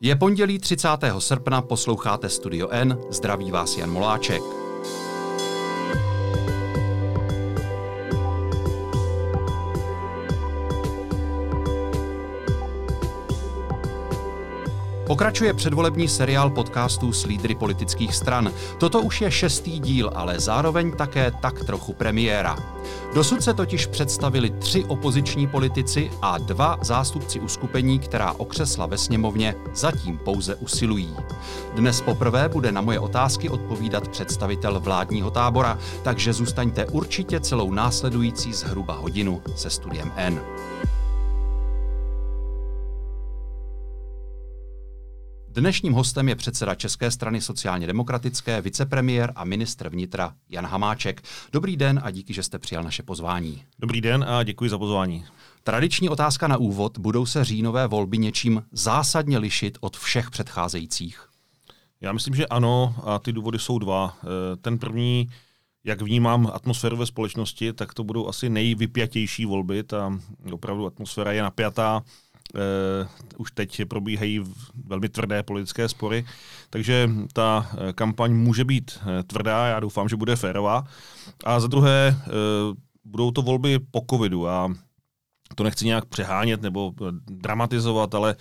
Je pondělí 30. srpna, posloucháte Studio N, zdraví vás Jan Moláček. Pokračuje předvolební seriál podcastů s lídry politických stran. Toto už je šestý díl, ale zároveň také tak trochu premiéra. Dosud se totiž představili tři opoziční politici a dva zástupci uskupení, která okřesla ve sněmovně zatím pouze usilují. Dnes poprvé bude na moje otázky odpovídat představitel vládního tábora, takže zůstaňte určitě celou následující zhruba hodinu se studiem N. Dnešním hostem je předseda České strany sociálně demokratické, vicepremiér a ministr vnitra Jan Hamáček. Dobrý den a díky, že jste přijal naše pozvání. Dobrý den a děkuji za pozvání. Tradiční otázka na úvod. Budou se říjnové volby něčím zásadně lišit od všech předcházejících? Já myslím, že ano a ty důvody jsou dva. Eh, ten první, jak vnímám atmosféru ve společnosti, tak to budou asi nejvypjatější volby. Ta opravdu atmosféra je napjatá už teď probíhají velmi tvrdé politické spory, takže ta eh, kampaň může být eh, tvrdá, já doufám, že bude férová. A za druhé, uh, budou to volby po covidu a to nechci nějak přehánět nebo dramatizovat, ale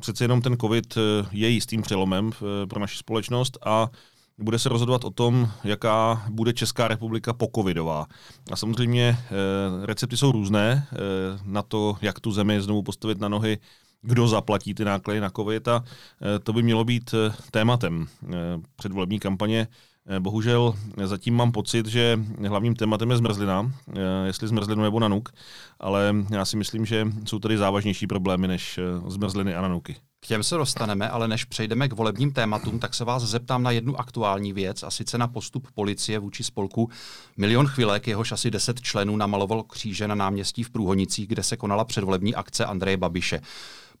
přece jenom ten covid je jistým přelomem pro naši společnost a bude se rozhodovat o tom, jaká bude Česká republika pokovidová. A samozřejmě eh, recepty jsou různé eh, na to, jak tu zemi znovu postavit na nohy, kdo zaplatí ty náklady na covid a eh, to by mělo být tématem předvolební kampaně. Bohužel zatím mám pocit, že hlavním tématem je zmrzlina, jestli zmrzlinu nebo nanuk, ale já si myslím, že jsou tady závažnější problémy než zmrzliny a nanuky. K těm se dostaneme, ale než přejdeme k volebním tématům, tak se vás zeptám na jednu aktuální věc, a sice na postup policie vůči spolku Milion chvilek, jehož asi 10 členů namaloval kříže na náměstí v Průhonicích, kde se konala předvolební akce Andreje Babiše.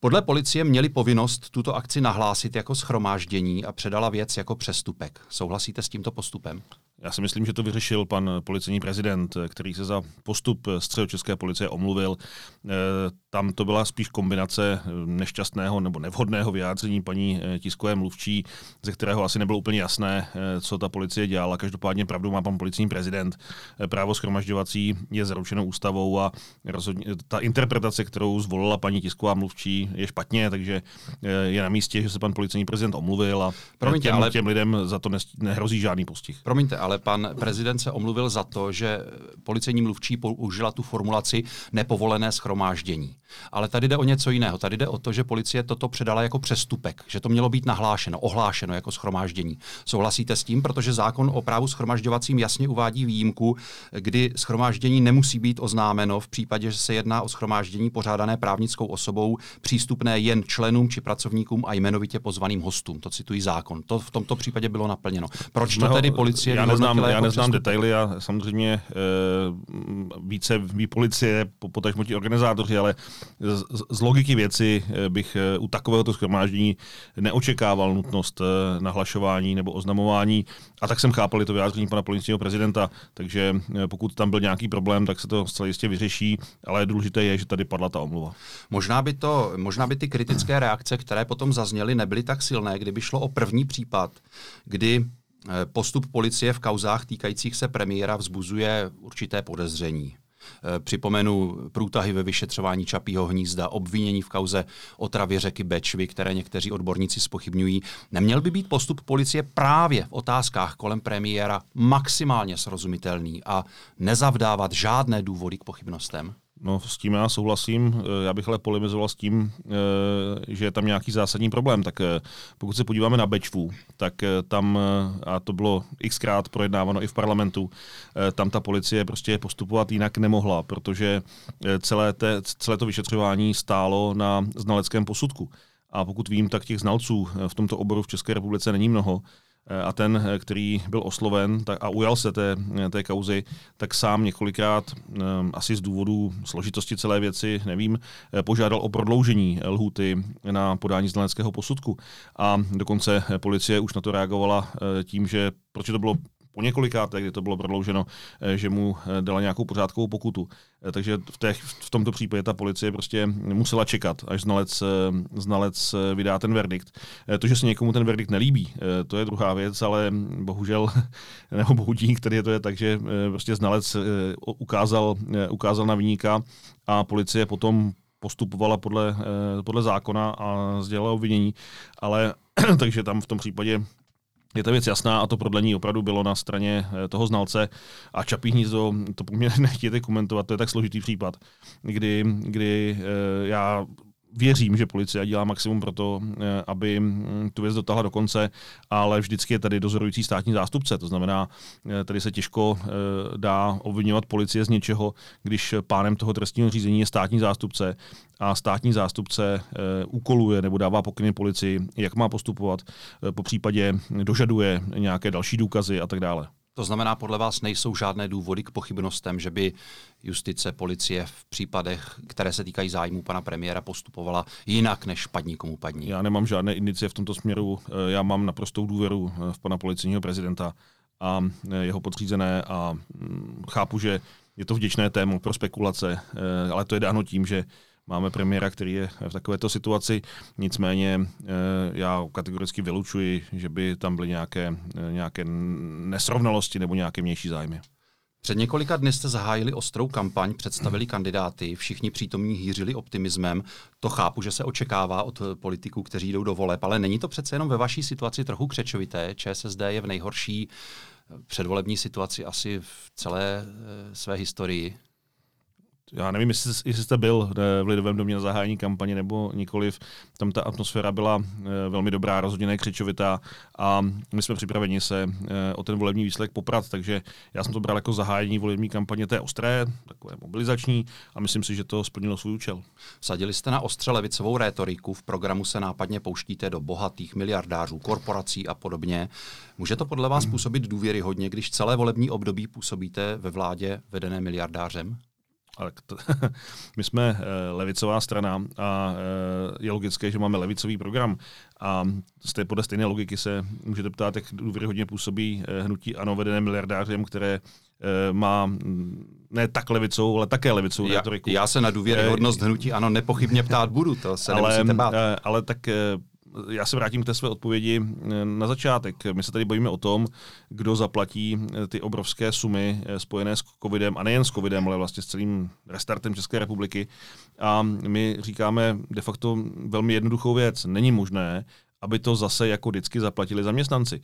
Podle policie měli povinnost tuto akci nahlásit jako schromáždění a předala věc jako přestupek. Souhlasíte s tímto postupem? Já si myslím, že to vyřešil pan policejní prezident, který se za postup středočeské policie omluvil. Eh, tam to byla spíš kombinace nešťastného nebo nevhodného vyjádření paní eh, tiskové mluvčí, ze kterého asi nebylo úplně jasné, eh, co ta policie dělala. Každopádně pravdu má pan policejní prezident. Právo schromažďovací je zaručeno ústavou a rozhodně ta interpretace, kterou zvolila paní tisková mluvčí, je špatně, takže je na místě, že se pan policejní prezident omluvil a Promiňte, těm, ale... těm lidem za to nehrozí žádný postih. Promiňte, ale pan prezident se omluvil za to, že policejní mluvčí použila tu formulaci nepovolené schromáždění. Ale tady jde o něco jiného. Tady jde o to, že policie toto předala jako přestupek, že to mělo být nahlášeno, ohlášeno jako schromáždění. Souhlasíte s tím, protože zákon o právu schromažďovacím jasně uvádí výjimku, kdy schromáždění nemusí být oznámeno v případě, že se jedná o schromáždění pořádané právnickou osobou, přístupné jen členům či pracovníkům a jmenovitě pozvaným hostům. To citují zákon. To v tomto případě bylo naplněno. Proč to tedy policie neznám, já neznám detaily a samozřejmě e, více ví policie, potažmo ti organizátoři, ale z, z logiky věci eh, bych eh, u takovéhoto schromáždění neočekával nutnost nahlašování nebo oznamování. A tak jsem chápal i to vyjádření pana policejního prezidenta, takže pokud tam byl nějaký problém, tak se to zcela jistě vyřeší, ale důležité je, že tady padla ta omluva. Možná by, to, možná by ty kritické reakce, které potom zazněly, nebyly tak silné, kdyby šlo o první případ, kdy postup policie v kauzách týkajících se premiéra vzbuzuje určité podezření. Eh, připomenu průtahy ve vyšetřování Čapího hnízda, obvinění v kauze otravě řeky Bečvy, které někteří odborníci spochybňují. Neměl by být postup policie právě v otázkách kolem premiéra maximálně srozumitelný a nezavdávat žádné důvody k pochybnostem? No, s tím já souhlasím. Eh, já bych ale polemizoval s tím, eh, že je tam nějaký zásadní problém. Tak eh, pokud se podíváme na Bečvu, tak tam, a to bylo xkrát projednáváno i v parlamentu, tam ta policie prostě postupovat jinak nemohla, protože celé, té, celé to vyšetřování stálo na znaleckém posudku. A pokud vím, tak těch znalců v tomto oboru v České republice není mnoho a ten, který byl osloven a ujal se té, té kauzy, tak sám několikrát, ehm, asi z důvodu složitosti celé věci, nevím, eh, požádal o prodloužení lhuty na podání znaleckého posudku. A dokonce policie už na to reagovala eh, tím, že proč to bylo po několikáté, kdy to bylo prodlouženo, že mu dala nějakou pořádkovou pokutu. Takže v, těch, v tomto případě ta policie prostě musela čekat, až znalec, znalec vydá ten verdikt. To, že se někomu ten verdikt nelíbí, to je druhá věc, ale bohužel, nebo bohu dík, tedy to je tak, že prostě znalec ukázal, ukázal na vyníka a policie potom postupovala podle, podle zákona a sdělala obvinění, ale takže tam v tom případě je ta věc jasná a to prodlení opravdu bylo na straně eh, toho znalce. A Čapí hnízdo, to po mě nechtějte komentovat, to je tak složitý případ, kdy, kdy eh, já věřím, že policie dělá maximum pro to, eh, aby hm, tu věc dotáhla do konce, ale vždycky je tady dozorující státní zástupce. To znamená, eh, tady se těžko eh, dá obvinovat policie z něčeho, když pánem toho trestního řízení je státní zástupce a státní zástupce úkoluje nebo dává pokyny policii, jak má postupovat, po případě dožaduje nějaké další důkazy a tak dále. To znamená, podle vás nejsou žádné důvody k pochybnostem, že by justice, policie v případech, které se týkají zájmu pana premiéra, postupovala jinak, než padní komu padní? Já nemám žádné indicie v tomto směru. Eh, já mám naprostou důvěru eh, v pana policejního prezidenta a eh, jeho podřízené a mm, chápu, že je to vděčné téma pro spekulace, ale to je dáno tím, že máme premiéra, který je v takovéto situaci. Nicméně eh, já kategoricky vylučuji, že by tam byly nějaké, eh, nějaké nesrovnalosti nebo nějaké vnější zájmy. Před několika dny jste zahájili ostrou kampaň, představili kandidáty, všichni přítomní hýřili optimismem. To chápu, že se očekává od politiků, kteří jdou do voleb, ale není to přece jenom ve vaší situaci trochu křečovité. ČSSD je v nejhorší předvolební situaci asi v celé eh, své historii já nevím, jestli, jestli jste byl eh, v Lidovém domě na zahájení kampaně nebo nikoliv. Tam ta atmosféra byla eh, velmi dobrá, rozhodně nekřičovitá a my jsme připraveni se eh, o ten volební výsledek poprat, takže já jsem to bral jako zahájení volební kampaně, to je ostré, takové mobilizační a myslím si, že to splnilo svůj účel. Sadili jste na ostře levicovou rétoriku, v programu se nápadně pouštíte do bohatých miliardářů, korporací a podobně. Může to podle vás působit důvěry hodně, když celé volební období působíte ve vládě vedené miliardářem? Ale my jsme eh, levicová strana a eh, je logické, že máme levicový program. A z té podle stejné logiky se můžete ptát, jak důvěryhodně působí eh, hnutí ANO vedené miliardářem, které má mm, ne tak levicou, ale také levicou já, retoriku. Já se na důvěryhodnost hnutí ANO nepochybně ptát budu, to se ale, nemusíte bát. Ale tak já se vrátím k té své odpovědi na začátek. My se tady bojíme o tom, kdo zaplatí eh, ty obrovské sumy eh, spojené s covidem, a nejen s covidem, ale vlastně s celým restartem České republiky. A my říkáme de facto velmi jednoduchou věc. Není možné, aby to zase jako vždycky zaplatili zaměstnanci.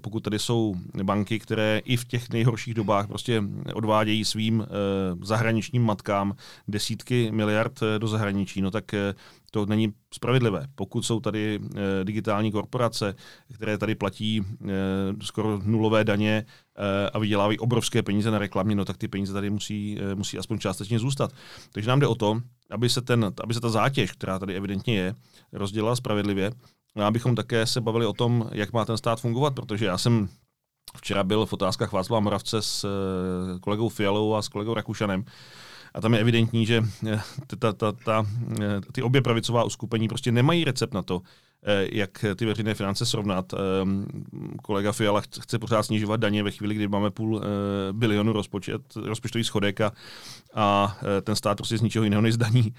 Pokud tady jsou banky, které i v těch nejhorších dobách prostě odvádějí svým zahraničním matkám desítky miliard do zahraničí, no tak to není spravedlivé. Pokud jsou tady e, digitální korporace, které tady platí e, skoro nulové daně e, a vydělávají obrovské peníze na reklamě, no tak ty peníze tady musí, e, musí aspoň částečně zůstat. Takže nám jde o to, aby se, ten, aby se ta zátěž, která tady evidentně je, rozdělila spravedlivě. A abychom také se bavili o tom, jak má ten stát fungovat, protože já jsem včera byl v otázkách Václava Moravce s kolegou Fialou a s kolegou Rakušanem a tam je evidentní, že eh, ta, ta, ta, eh, ty obě pravicová uskupení prostě nemají recept na to, eh, jak ty veřejné finance srovnat. Kolega Fiala chce pořád snižovat daně ve chvíli, kdy máme půl bilionu rozpočet, rozpočtový schodek a, a ten stát prostě z ničeho jiného než zdaní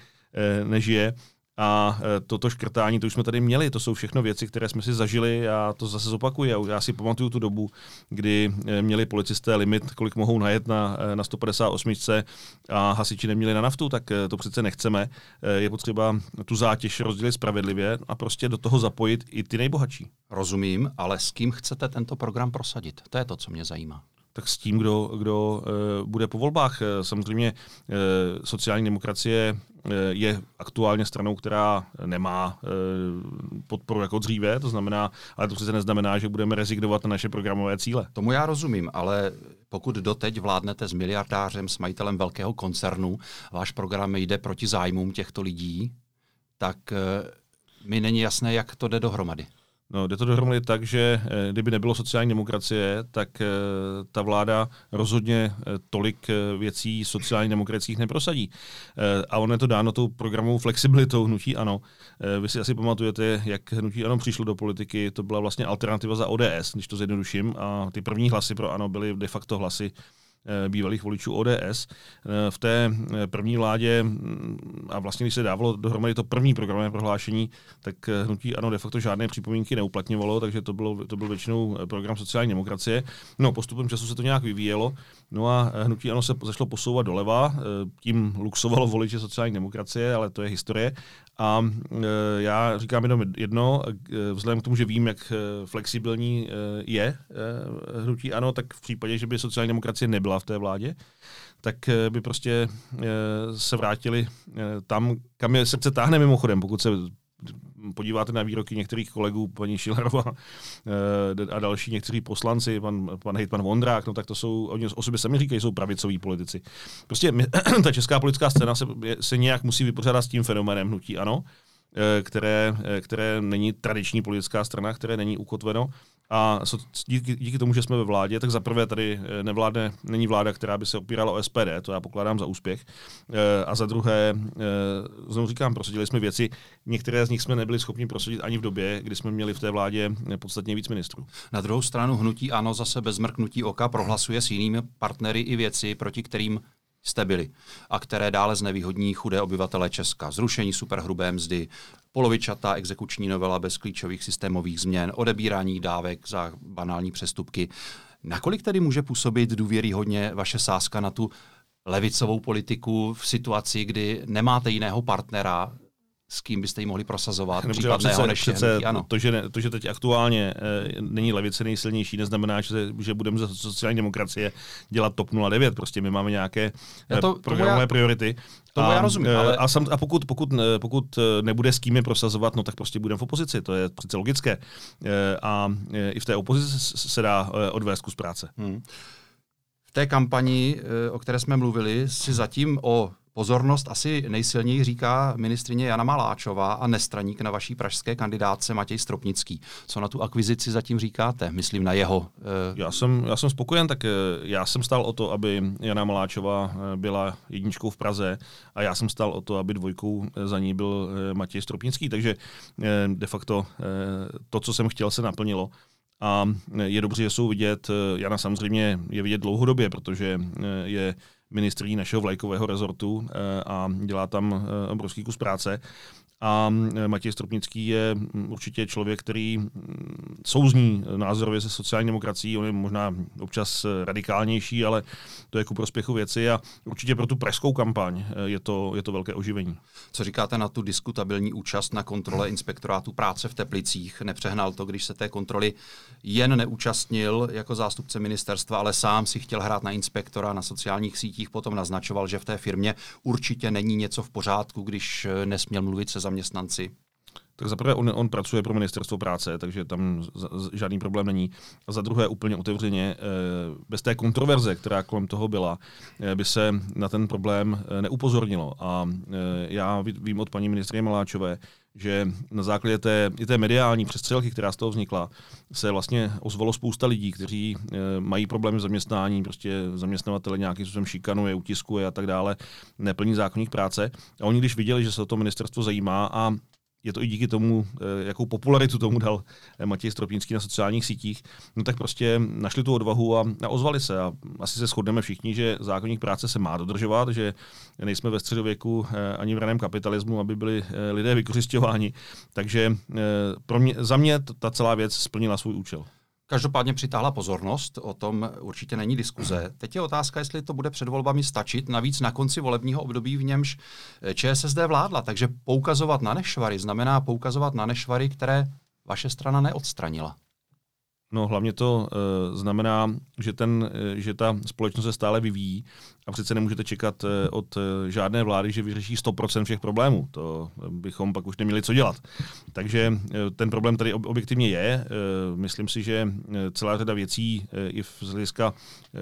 nežije. A e, toto škrtání, to už jsme tady měli, to jsou všechno věci, které jsme si zažili a to zase zopakuju. Já si pamatuju tu dobu, kdy e, měli policisté limit, kolik mohou najet na, e, na 158 a hasiči neměli na naftu, tak to přece nechceme. Je potřeba tu zátěž rozdělit spravedlivě a prostě do toho zapojit i ty nejbohatší. Rozumím, ale s kým chcete tento program prosadit? To je to, co mě zajímá tak s tím, kdo, kdo uh, bude po volbách. Samozřejmě uh, sociální demokracie je aktuálně stranou, která nemá uh, podporu jako dříve, to znamená, ale to přece neznamená, že budeme rezignovat na naše programové cíle. Tomu já rozumím, ale pokud doteď vládnete s miliardářem, s majitelem velkého koncernu, váš program jde proti zájmům těchto lidí, tak uh, mi není jasné, jak to jde dohromady. No, jde to dohromady tak, že eh, kdyby nebylo sociální demokracie, tak eh, ta vláda rozhodně eh, tolik věcí sociálně demokratických neprosadí. A ono je to dáno tou programovou flexibilitou hnutí ANO. Vy si asi pamatujete, jak hnutí ANO přišlo do politiky, to byla vlastně alternativa za ODS, když to zjednoduším, a ty první hlasy pro ANO byly de facto hlasy bývalých voličů ODS. Eh, v té eh, první vládě, mm, a vlastně když se dávalo dohromady to první programové prohlášení, tak hnutí ano de facto žádné připomínky neuplatňovalo, takže to, bylo, to byl většinou program sociální demokracie. No, postupem času se to nějak vyvíjelo, no a hnutí ano se zašlo posouvat doleva, tím luxovalo voliče sociální demokracie, ale to je historie. A e, já říkám jenom jedno, e, vzhledem k tomu, že vím, jak e, flexibilní je hnutí ANO, tak v případě, že by sociální demokracie nebyla v té vládě, tak by prostě se vrátili tam, kam je srdce táhne mimochodem, pokud se podíváte na výroky některých kolegů, paní Šilerová a další někteří poslanci, pan, pan hejtman Vondrák, no tak to jsou, oni o sobě sami říkají, jsou pravicoví politici. Prostě my, ta česká politická scéna se, se nějak musí vypořádat s tím fenoménem hnutí, ano, které, které není tradiční politická strana, které není ukotveno a díky, díky tomu, že jsme ve vládě, tak zaprvé tady eh, nevládne, není vláda, která by se opírala o SPD, to já pokládám za úspěch. Eh, a za druhé, eh, znovu říkám, prosadili jsme věci, některé z nich jsme nebyli schopni prosadit ani v době, kdy jsme měli v té vládě podstatně víc ministrů. Na druhou stranu hnutí ANO zase bez mrknutí oka prohlasuje s jinými partnery i věci, proti kterým jste byli a které dále znevýhodní chudé obyvatele Česka. Zrušení superhrubé mzdy, polovičatá exekuční novela bez klíčových systémových změn, odebírání dávek za banální přestupky. Nakolik tedy může působit důvěryhodně vaše sázka na tu levicovou politiku v situaci, kdy nemáte jiného partnera, s kým byste ji mohli prosazovat, Dobře, případného přece, přece ano. To, že, ne, to, že teď aktuálně e, není levice nejsilnější, neznamená, že, že budeme za sociální demokracie dělat TOP 09. Prostě my máme nějaké e, to, programové já, priority. To a, já rozumím, eh, ale... A, sam, a pokud, pokud, pokud nebude s kým je prosazovat, no tak prostě budeme v opozici, to je přece logické. E, a e, i v té opozici se dá odvést kus práce. Hmm. V té kampani, o které jsme mluvili, si zatím o Pozornost asi nejsilněji říká ministrině Jana Maláčová a nestraník na vaší pražské kandidáce Matěj Stropnický. Co na tu akvizici zatím říkáte? Myslím na jeho. Uh... Já, jsem, já jsem spokojen, tak eh, já jsem stál o to, aby Jana Maláčová eh, byla jedničkou v Praze a já jsem stál o to, aby dvojkou za ní byl Matěj Stropnický, takže de facto to, co jsem chtěl, se naplnilo. A je dobře, že jsou vidět, Jana samozřejmě je vidět dlouhodobě, protože je ministrní našeho vlajkového rezortu eh, a dělá tam eh, obrovský kus práce. A eh, Matěj Stropnický je mm, určitě člověk, který mm, souzní názorově se sociální demokracií. On je možná občas radikálnější, ale to je ku prospěchu věci a určitě pro tu pražskou kampaň je to, je to velké oživení. Co říkáte na tu diskutabilní účast na kontrole inspektorátu práce v Teplicích? Nepřehnal to, když se té kontroly jen neúčastnil jako zástupce ministerstva, ale sám si chtěl hrát na inspektora na sociálních sítích, potom naznačoval, že v té firmě určitě není něco v pořádku, když nesměl mluvit se zaměstnanci. Tak za prvé on, on pracuje pro ministerstvo práce, takže tam žádný problém není. A za druhé úplně otevřeně, eh, bez té kontroverze, která kolem toho byla, eh, by se na ten problém eh, neupozornilo. A já vím od paní ministrině Maláčové, že na základě té, té mediální přestřelky, která z toho vznikla, se vlastně ozvalo spousta lidí, kteří e, mají problémy s zaměstnání, prostě zaměstnavatele nějakým způsobem šikanuje, utiskuje a tak dále, neplní zákonník práce. A oni, když viděli, že se o to ministerstvo zajímá a je to i díky tomu, eh, jakou popularitu tomu dal eh, Matěj Stropnický na sociálních sítích, no tak prostě našli tu odvahu a, a ozvali se. A asi se shodneme všichni, že zákonník práce se má dodržovat, že nejsme ve středověku eh, ani v raném kapitalismu, aby byli lidé vykořišťováni. Takže pro mě, za mě ta celá věc splnila svůj účel. Každopádně přitáhla pozornost, o tom určitě není diskuze. Teď je otázka, jestli to bude před volbami stačit, navíc na konci volebního období, v němž ČSSD vládla. Takže poukazovat na nešvary znamená poukazovat na nešvary, které vaše strana neodstranila. No hlavně to e, znamená, že, ten, e, že ta společnost se stále vyvíjí a přece nemůžete čekat e, od e, žádné vlády, že vyřeší 100% všech problémů. To bychom pak už neměli co dělat. Takže e, ten problém tady ob, objektivně je. E, myslím si, že celá řada věcí e, i z hlediska e,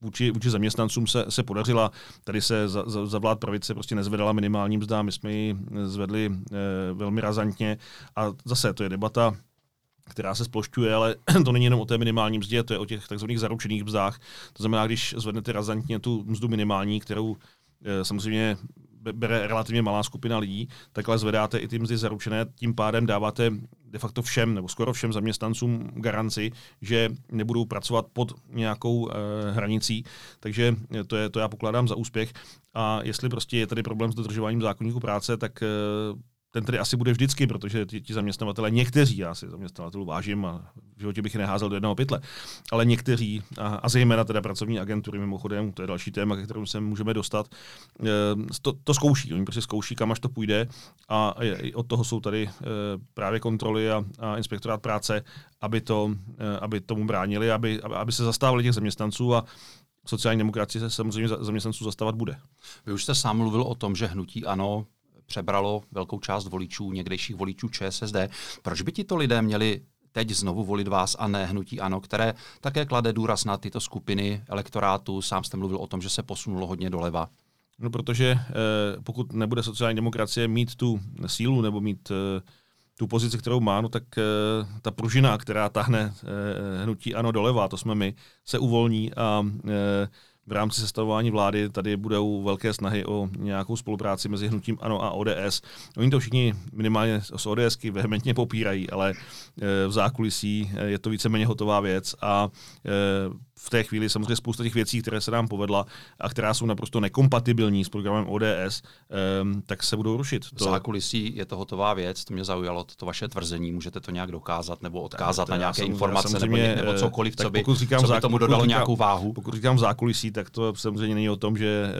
vůči, vůči zaměstnancům se, se podařila. Tady se za, za, za vlád pravice prostě nezvedala minimální mzda, my jsme ji zvedli e, velmi razantně a zase to je debata která se splošťuje, ale to není jenom o té minimální mzdě, to je o těch takzvaných zaručených mzdách. To znamená, když zvednete razantně tu mzdu minimální, kterou eh, samozřejmě bere relativně malá skupina lidí, takhle zvedáte i ty mzdy zaručené, tím pádem dáváte de facto všem, nebo skoro všem zaměstnancům garanci, že nebudou pracovat pod nějakou e, hranicí, takže to, je, to já pokládám za úspěch. A jestli prostě je tady problém s dodržováním zákonníku práce, tak e, ten tedy asi bude vždycky, protože ti, ti zaměstnavatele, někteří, já si zaměstnavatelů vážím a v životě bych je neházel do jednoho pytle, ale někteří, a, a zejména teda pracovní agentury mimochodem, to je další téma, ke kterému se můžeme dostat, e, to, to zkouší, oni prostě zkouší, kam až to půjde a od toho jsou tady e, právě kontroly a, a inspektorát práce, aby, to, e, aby tomu bránili, aby, aby se zastávali těch zaměstnanců a sociální demokracie se samozřejmě zaměstnanců zastávat bude. Vy už jste sám mluvil o tom, že hnutí ano přebralo velkou část voličů, někdejších voličů ČSSD. Proč by tito lidé měli teď znovu volit vás a ne hnutí ANO, které také klade důraz na tyto skupiny elektorátu. Sám jste mluvil o tom, že se posunulo hodně doleva. No protože eh, pokud nebude sociální demokracie mít tu sílu nebo mít eh, tu pozici, kterou má, no tak eh, ta pružina, která tahne eh, hnutí ANO doleva, to jsme my, se uvolní a eh, v rámci sestavování vlády tady budou velké snahy o nějakou spolupráci mezi hnutím ANO a ODS. Oni to všichni minimálně z ODSky vehementně popírají, ale e, v zákulisí e, je to víceméně hotová věc a e, v té chvíli samozřejmě spousta těch věcí, které se nám povedla a která jsou naprosto nekompatibilní s programem ODS, tak se budou rušit. To... V zákulisí je to hotová věc, to mě zaujalo, to vaše tvrzení, můžete to nějak dokázat nebo odkázat na nějaké informace nebo, nebo cokoliv, co by, pokud říkám co by tomu dodalo říkám, nějakou váhu? Pokud říkám zákulisí, tak to samozřejmě není o tom, že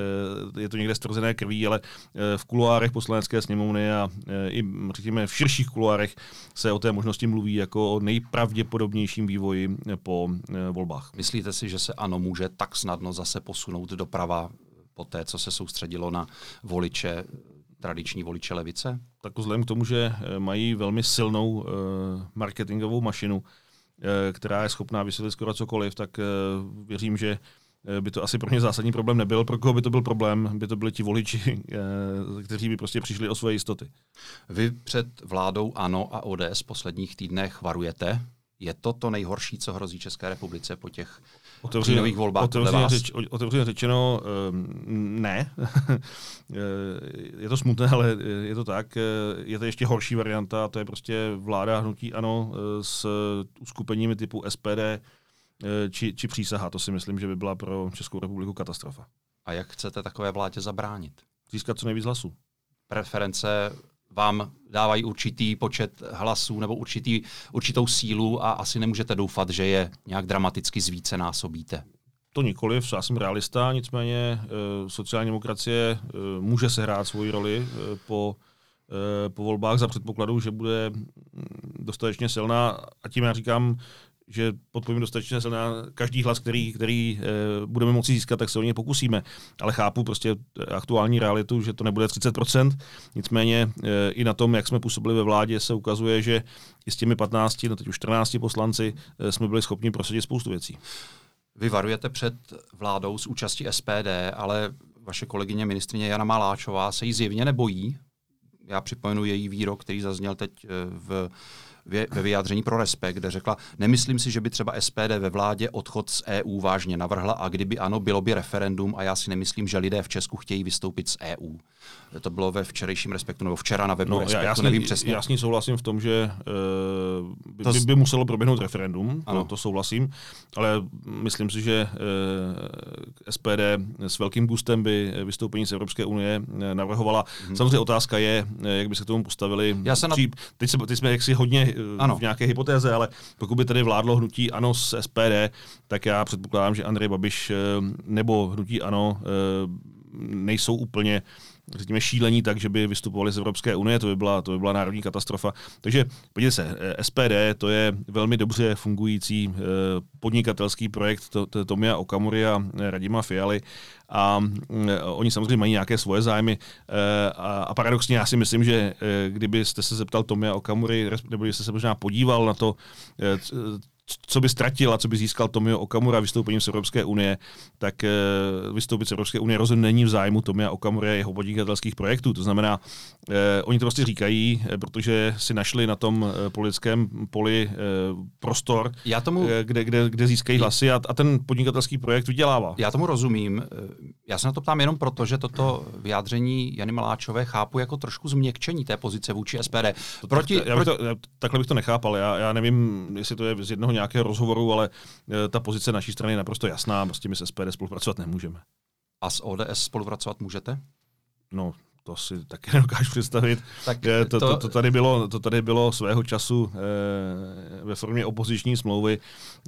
uh, je to někde stvrzené krví, ale uh, v kuloárech poslanecké sněmovny a uh, i řekněme v širších kuloárech se o té možnosti mluví jako o nejpravděpodobnějším vývoji po volbách. Myslíte si, že se ano může tak snadno zase posunout doprava po té, co se soustředilo na voliče, tradiční voliče levice? Tak vzhledem k tomu, že eh, mají velmi silnou marketingovou mašinu, která je schopná vysvětlit skoro cokoliv, tak věřím, že by to asi pro ně zásadní problém nebyl. Pro koho by to byl problém, by to byli ti voliči, kteří by prostě přišli o své jistoty. Vy před vládou ANO a ODS v posledních týdnech varujete je to to nejhorší, co hrozí České republice po těch nových volbách? Otevřeně, řeč, otevřeně řečeno, um, ne. je to smutné, ale je to tak. Je to ještě horší varianta, to je prostě vláda hnutí ano s uskupeními typu SPD či, či přísaha. To si myslím, že by byla pro Českou republiku katastrofa. A jak chcete takové vládě zabránit? Získat co nejvíc hlasů. Preference vám dávají určitý počet hlasů nebo určitý, určitou sílu a asi nemůžete doufat, že je nějak dramaticky zvíce násobíte. To nikoliv, já jsem realista, nicméně e, sociální demokracie e, může sehrát svoji roli e, po, e, po volbách za předpokladu, že bude mm, dostatečně silná a tím já říkám, že podpovím dostatečně silná každý hlas, který, který e, budeme moci získat, tak se o ně pokusíme. Ale chápu prostě aktuální realitu, že to nebude 30%. Nicméně e, i na tom, jak jsme působili ve vládě, se ukazuje, že i s těmi 15, no teď už 14 poslanci e, jsme byli schopni prosadit spoustu věcí. Vy varujete před vládou s účastí SPD, ale vaše kolegyně ministrině Jana Maláčová se jí zjevně nebojí. Já připomenu její výrok, který zazněl teď v ve vyjádření pro Respekt, kde řekla, nemyslím si, že by třeba SPD ve vládě odchod z EU vážně navrhla a kdyby ano, bylo by referendum a já si nemyslím, že lidé v Česku chtějí vystoupit z EU. To bylo ve včerejším Respektu, nebo včera na webu no, Respektu, já, já nevím přesně. Já s ní souhlasím v tom, že uh, by, to by, by muselo proběhnout referendum, ano. to, to souhlasím, ale myslím si, že uh, eh, SPD s velkým gustem by vystoupení z Evropské unie eh, navrhovala. Hmm. Samozřejmě otázka je, jak by se k tomu postavili. Já se na... teď, se, teď jsme jaksi hodně ano. v nějaké hypotéze, ale pokud by tady vládlo hnutí ANO s SPD, tak já předpokládám, že Andrej Babiš nebo hnutí ANO nejsou úplně řekněme, šílení tak, že by vystupovali z Evropské unie, to by byla, to by byla národní katastrofa. Takže podívejte se, eh, SPD to je velmi dobře fungující eh, podnikatelský projekt to, to, Tomia Okamury a eh, Radima Fialy a mm, oni samozřejmě mají nějaké svoje zájmy a, a paradoxně já si myslím, že kdybyste se zeptal Tomia Okamury, nebo kdybyste se možná podíval na to, co by ztratil a co by získal Tomio Okamura vystoupením z Evropské unie, tak uh, vystoupit z Evropské unie rozhodně není v zájmu Tomia Okamura a jeho podnikatelských projektů. To znamená, uh, oni to prostě říkají, protože si našli na tom uh, politickém poli uh, prostor, Já tomu... kde, kde, kde získají hlasy a, a ten podnikatelský projekt vydělává. Já tomu rozumím. Já se na to ptám jenom proto, že toto vyjádření Jany Maláčové chápu jako trošku změkčení té pozice vůči SPD. Proti, já bych to, takhle bych to nechápal. Já, já nevím, jestli to je z jednoho nějakého rozhovoru, ale e, ta pozice naší strany je naprosto jasná. Prostě my s SPD spolupracovat nemůžeme. A s ODS spolupracovat můžete? No, to si taky nedokážu představit. Tak to, to, to, tady bylo, to tady bylo svého času e, ve formě opoziční smlouvy,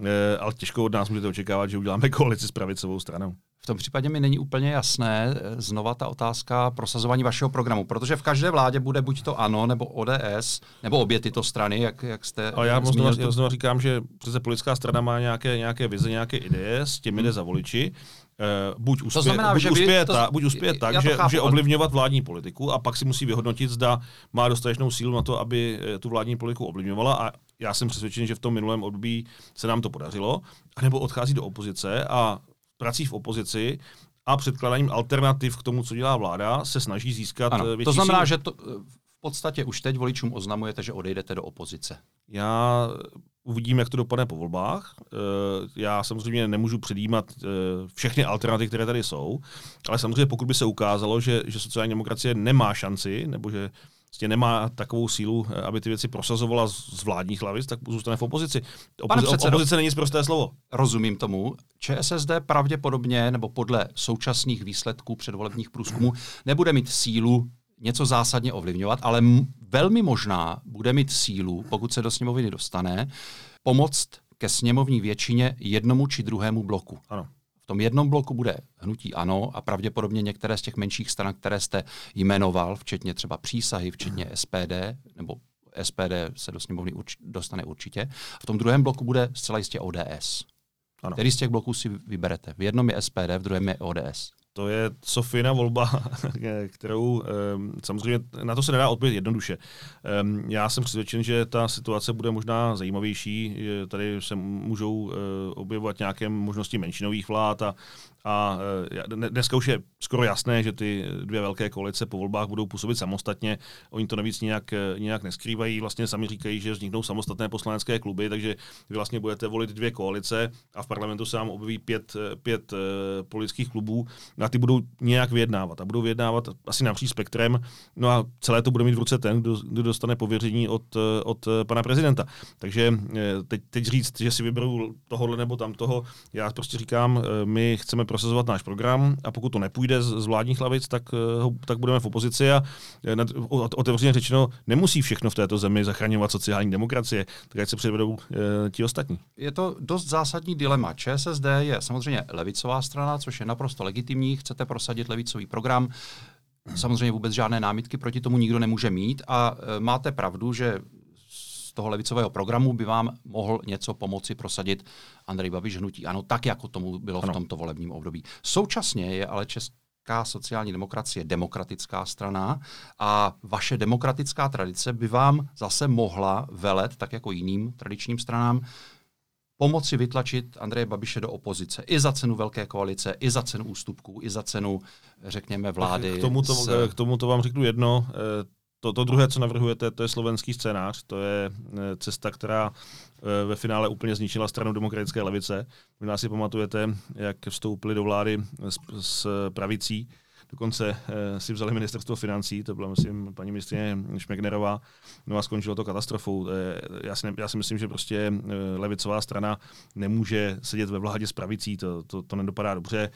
e, ale těžko od nás můžete očekávat, že uděláme koalici s pravicovou stranou. V tom případě mi není úplně jasné znova ta otázka prosazování vašeho programu, protože v každé vládě bude buď to ANO, nebo ODS, nebo obě tyto strany, jak, jak jste. Ale já znovu, já znovu říkám, že přece politická strana má nějaké, nějaké vize, nějaké ideje, s těmi jde za voliči Uh, buď uspěje, to znamená, buď že uspěje, to, ta, buď uspěje tak, že může ovlivňovat vládní politiku a pak si musí vyhodnotit, zda má dostatečnou sílu na to, aby eh, tu vládní politiku ovlivňovala a já jsem přesvědčen, že v tom minulém období se nám to podařilo, nebo odchází do opozice a prací v opozici a předkládáním alternativ k tomu, co dělá vláda, se snaží získat ano, eh, větší To znamená, sílu. že to, v podstatě už teď voličům oznamujete, že odejdete do opozice. Já uvidím, jak to dopadne po volbách. Eh, já samozřejmě nemůžu předjímat eh, všechny alternativy, které tady jsou, ale samozřejmě pokud by se ukázalo, že, že sociální demokracie nemá šanci, nebo že prostě nemá takovou sílu, eh, aby ty věci prosazovala z vládních hlavic, tak zůstane v opozici. Opozi- předsedo, opozice není prosté slovo. Rozumím tomu. ČSSD pravděpodobně, nebo podle současných výsledků předvolebních průzkumů, nebude mít sílu něco zásadně ovlivňovat, ale m- velmi možná bude mít sílu, pokud se do sněmoviny dostane, pomoct ke sněmovní většině jednomu či druhému bloku. Ano. V tom jednom bloku bude hnutí ANO a pravděpodobně některé z těch menších stran, které jste jmenoval, včetně třeba přísahy, včetně SPD, nebo SPD se do sněmovny urč- dostane určitě. V tom druhém bloku bude zcela jistě ODS. Ano. Který z těch bloků si vyberete? V jednom je SPD, v druhém je ODS to je Sofina volba, kterou samozřejmě na to se nedá odpovědět jednoduše. Já jsem přesvědčen, že ta situace bude možná zajímavější. Tady se můžou eh, objevovat nějaké možnosti menšinových vlád a a e, dneska už je skoro jasné, že ty dvě velké koalice po volbách budou působit samostatně. Oni to navíc nějak, e, nějak neskrývají. Vlastně sami říkají, že vzniknou samostatné poslanecké kluby, takže vy vlastně budete volit dvě koalice a v parlamentu se vám objeví pět, e, pět politických klubů a ty budou nějak vyjednávat. A budou vyjednávat asi napříč spektrem. No a celé to bude mít v ruce ten, kdo, kdo dostane pověření od, od pana prezidenta. Takže teď, teď říct, že si vyberou tohohle nebo tam toho, já prostě říkám, my chceme prosazovat náš program a pokud to nepůjde z, z vládních hlavic, tak, eh, tak budeme v opozici a eh, otevřeně řečeno nemusí všechno v této zemi zachraňovat sociální demokracie, tak ať se předvedou e, ti ostatní. Je to dost zásadní dilema. ČSSD je samozřejmě levicová strana, což je naprosto legitimní, chcete prosadit levicový program, Samozřejmě vůbec žádné námitky proti tomu nikdo nemůže mít a máte pravdu, že toho levicového programu by vám mohl něco pomoci prosadit Andrej Babiš hnutí. Ano, tak jako tomu bylo ano. v tomto volebním období. Současně je ale Česká sociální demokracie demokratická strana a vaše demokratická tradice by vám zase mohla velet, tak jako jiným tradičním stranám, pomoci vytlačit Andreje Babiše do opozice. I za cenu velké koalice, i za cenu ústupků, i za cenu, řekněme, vlády. K tomuto, s... k tomuto vám řeknu jedno. To, to druhé, co navrhujete, to je slovenský scénář. To je eh, cesta, která eh, ve finále úplně zničila stranu demokratické levice. Nás si pamatujete, jak vstoupili do vlády s, s pravicí. Dokonce eh, si vzali ministerstvo financí, to byla, myslím, paní ministrině Šmegnerová, no a skončilo to katastrofou. Já si, ne, já si myslím, že prostě levicová strana nemůže sedět ve vládě s pravicí, to, to, to nedopadá dobře.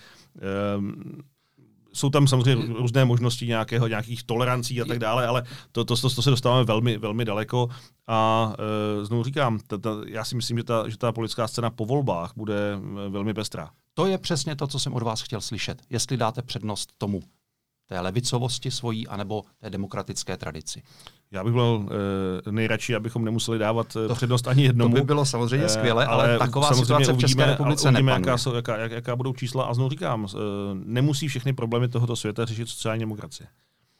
Jsou tam samozřejmě různé možnosti nějakého, nějakých tolerancí a tak dále, ale to, to, to, to se dostáváme velmi, velmi daleko. A e, znovu říkám, ta, ta, já si myslím, že ta, že ta politická scéna po volbách bude e, velmi pestrá. To je přesně to, co jsem od vás chtěl slyšet. Jestli dáte přednost tomu, té levicovosti svojí, anebo té demokratické tradici. Já bych byl e, nejradši, abychom nemuseli dávat to, přednost ani jednomu. To by bylo samozřejmě skvělé, ale, ale taková situace v České republice uvidíme, jaká, jsou, jaká, jak, jaká budou čísla. A znovu říkám, e, nemusí všechny problémy tohoto světa řešit sociální demokracie.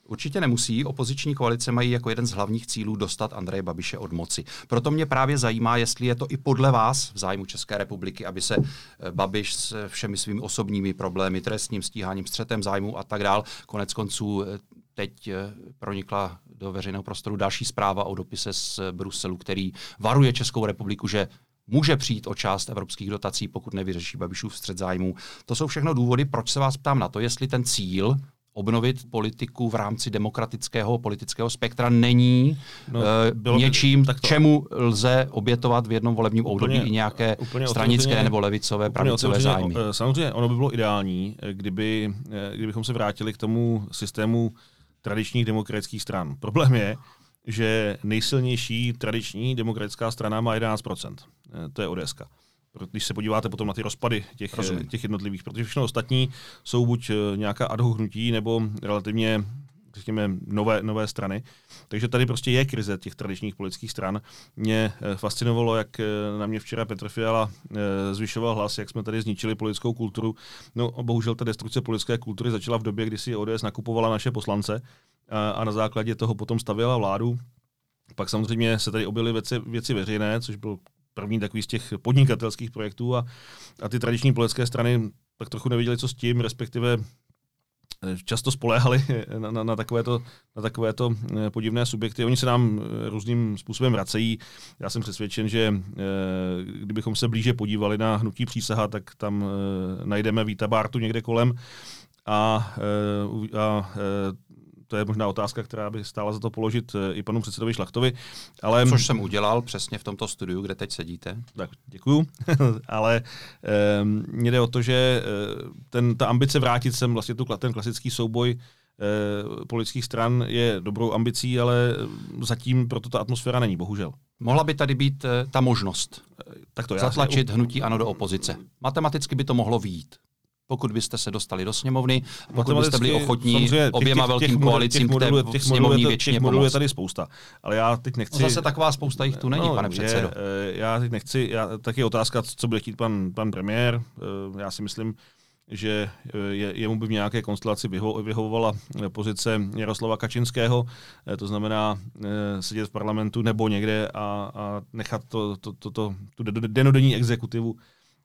Určitě nemusí. Opoziční koalice mají jako jeden z hlavních cílů dostat Andreje Babiše od moci. Proto mě právě zajímá, jestli je to i podle vás v zájmu České republiky, aby se eh, Babiš s všemi svými osobními problémy, trestním stíháním, střetem zájmu a tak dál, konec konců eh, teď eh, pronikla do veřejného prostoru další zpráva o dopise z Bruselu, který varuje Českou republiku, že může přijít o část evropských dotací, pokud nevyřeší Babišův střed zájmů. To jsou všechno důvody, proč se vás ptám na to, jestli ten cíl obnovit politiku v rámci demokratického politického spektra není no, uh, něčím, by, čemu lze obětovat v jednom volebním období i nějaké úplně stranické otevřeně, nebo levicové, pravicové zájmy. Eh, samozřejmě ono by bylo ideální, eh, kdyby, kdybychom se vrátili k tomu systému tradičních demokratických stran. Problém je, že nejsilnější tradiční demokratická strana má 11%. To je ODS když se podíváte potom na ty rozpady těch, těch jednotlivých, protože všechno ostatní jsou buď eh, nějaká ad hoc hnutí, nebo relativně řekněme, nové, nové strany. Takže tady prostě je krize těch tradičních politických stran. Mě eh, fascinovalo, jak eh, na mě včera Petr Fiala zvyšoval hlas, jak jsme tady zničili politickou kulturu. No, bohužel ta destrukce politické kultury začala v době, kdy si ODS nakupovala naše poslance a, a na základě toho potom stavěla vládu. Pak samozřejmě se tady objevily věci, věci veřejné, což byl první takový z těch podnikatelských projektů a, a ty tradiční politické strany tak trochu nevěděli, co s tím, respektive eh, často spoléhali na, na, na, takovéto, na takovéto eh, podivné subjekty. Oni se nám eh, různým způsobem vracejí. Já jsem přesvědčen, že kdybychom se blíže podívali na hnutí přísaha, tak tam najdeme Víta Bártu někde kolem a, a to je možná otázka, která by stála za to položit eh, i panu předsedovi Šlachtovi. Ale... Což jsem udělal přesně v tomto studiu, kde teď sedíte. Tak, děkuju. ale um, jde o to, že eh, ten, ta ambice vrátit sem vlastně tu, ten klasický souboj uh, politických stran je dobrou ambicí, ale zatím proto ta atmosféra není, bohužel. Mohla by tady být ta možnost tak to zatlačit já hnutí ano do opozice. Matematicky by to mohlo výjít pokud byste se dostali do sněmovny, pokud byste byli ochotní oběma těch, velkým těch, koalicím těch modelů, těch sněmovní většině těch modelů je tady spousta. Ale já teď nechci... No zase taková spousta jich tu není, no, pane předsedo. Je, eh, já teď nechci, já, taky otázka, co bude chtít pan, pan premiér. Eh, já si myslím, že eh, je, jemu by v nějaké konstelaci vyho, vyhovovala pozice Jaroslava Kačinského, to znamená sedět v parlamentu nebo někde a, a nechat to, to, to, to, tu denodenní exekutivu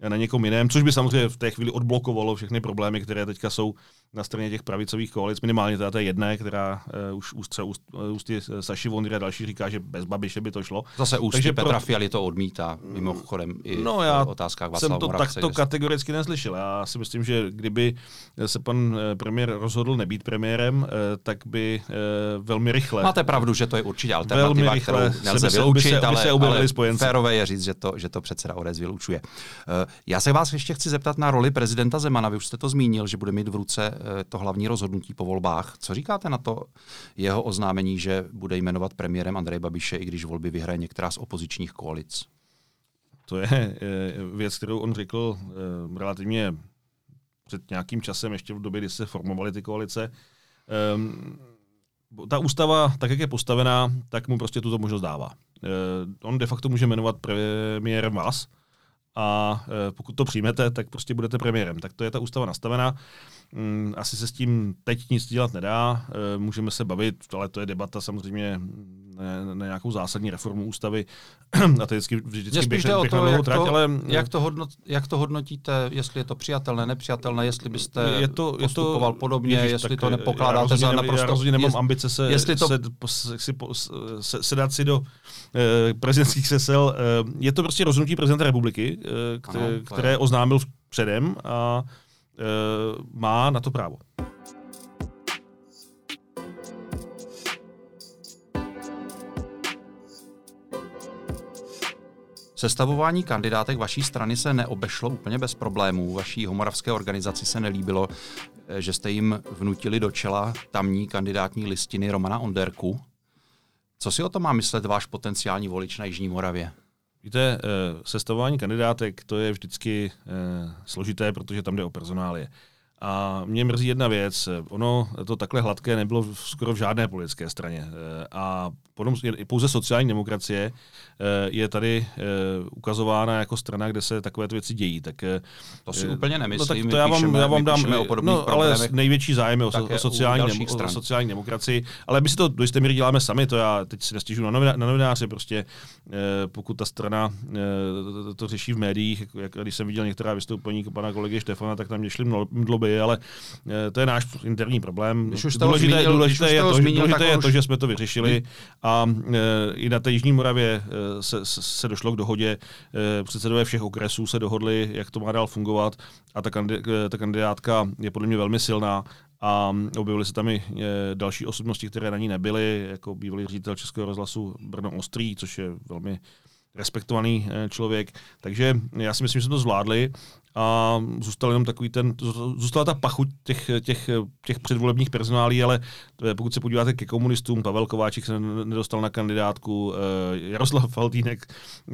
na někom jiném, což by samozřejmě v té chvíli odblokovalo všechny problémy, které teďka jsou na straně těch pravicových koalic, minimálně teda té jedné, která uh, už ústře úst, ústy Saši Vondry a další říká, že bez Babiše by to šlo. Zase ústy Takže Petra pro... Fialy to odmítá, mimochodem i no, já v otázkách Václava jsem to Moravce, takto kategoricky neslyšel. Já si myslím, že kdyby se pan eh, premiér rozhodl nebýt premiérem, uh, tak by velmi rychle... Máte pravdu, že to je určitě alternativa, kterou nelze se, vyloučit, by se, by se, ale, ale spojenci. férové je říct, že to, že to předseda ODS vylučuje. Já se vás ještě chci zeptat na roli prezidenta Zemana. Vy už jste to zmínil, že bude mít v ruce to hlavní rozhodnutí po volbách. Co říkáte na to jeho oznámení, že bude jmenovat premiérem Andrej Babiše, i když volby vyhraje některá z opozičních koalic? To je věc, kterou on řekl eh, relativně před nějakým časem, ještě v době, kdy se formovaly ty koalice. Ehm, ta ústava, tak jak je postavená, tak mu prostě tuto možnost dává. Eh, on de facto může jmenovat premiérem vás a eh, pokud to přijmete, tak prostě budete premiérem. Tak to je ta ústava nastavená. Mm, asi se s tím teď nic dělat nedá. Eh, můžeme se bavit, ale to je debata samozřejmě na, na nějakou zásadní reformu ústavy. A to je vždycky, vždycky běh, jde o to, jak, trať, to, ale, jak, to hodnot, jak to hodnotíte, jestli je to přijatelné, nepřijatelné, jestli byste je to, postupoval je to, podobně, ježiš, jestli to nepokládáte za naprosto... Já rozhodně nemám jest, ambice se, jestli to, se, si, se, sedat si do eh, prezidentských sesel. Eh, je to prostě rozhodnutí prezidenta republiky, eh, které, ano, které oznámil předem a Eh, má na to právo. Sestavování kandidátek vaší strany se neobešlo úplně bez problémů. Vaší homoravské organizaci se nelíbilo, eh, že jste jim vnutili do čela tamní kandidátní listiny Romana Onderku. Co si o tom má myslet váš potenciální volič na Jižní Moravě? Víte, eh, sestavování kandidátek to je vždycky eh, složité, protože tam jde o personálie. A mě mrzí jedna věc. Ono to takhle hladké nebylo skoro v žádné politické straně. A potom pouze sociální demokracie eh, je tady eh, ukazována jako strana, kde se takovéto věci dějí. Tak, eh, to si úplně nemyslím. No, tak to já vám, já vám dám, no, ale největší zájem je o, o, sociální, dem, o sociální demokracii. Ale my si to do jisté míry děláme sami, to já teď si nestěžuji na, na novináře, prostě pokud ta strana to řeší v médiích, jak, když jsem viděl některá vystoupení pana kolegy Štefana, tak tam mě šly mdloby, ale to je náš interní problém. Důležité, zmínil, důležité, je, to, důležité je to, že jsme to vyřešili a e, i na té Jižní Moravě e, se, se došlo k dohodě. Předsedové všech okresů se dohodli, jak to má dál fungovat a ta kandidátka je podle mě velmi silná a objevily se tam i další osobnosti, které na ní nebyly, jako bývalý ředitel Českého rozhlasu Brno Ostrý, což je velmi respektovaný člověk. Takže já si myslím, že jsme to zvládli a zůstal jenom takový ten, zůstala ta pachuť těch, těch, těch předvolebních personálí, ale pokud se podíváte ke komunistům, Pavel Kováček se nedostal na kandidátku, eh, Jaroslav Faltýnek eh,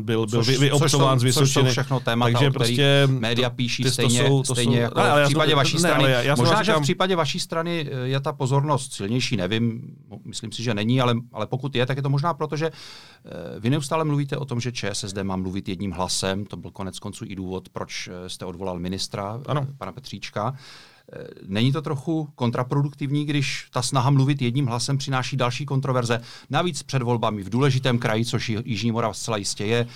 byl, byl což, vyoptován z Vysočiny. Což jsou všechno témata, takže prostě média píší stejně, to jsou, to stejně jsou, jako ne, v případě vaší ne, strany. Já, já Možná, říkám, že v případě vaší strany eh, je ta pozornost silnější, nevím, myslím si, že není, ale, ale pokud je, tak je to možná proto, že vy neustále mluvíte o tom, že ČSSD má mluvit jedním hlasem, to byl konec konců i důvod, proč proč eh, jste odvolal ministra, ano. pana Petříčka. Eh, není to trochu kontraproduktivní, když ta snaha mluvit jedním hlasem přináší další kontroverze? Navíc před volbami v důležitém kraji, což Jižní Morav zcela jistě je,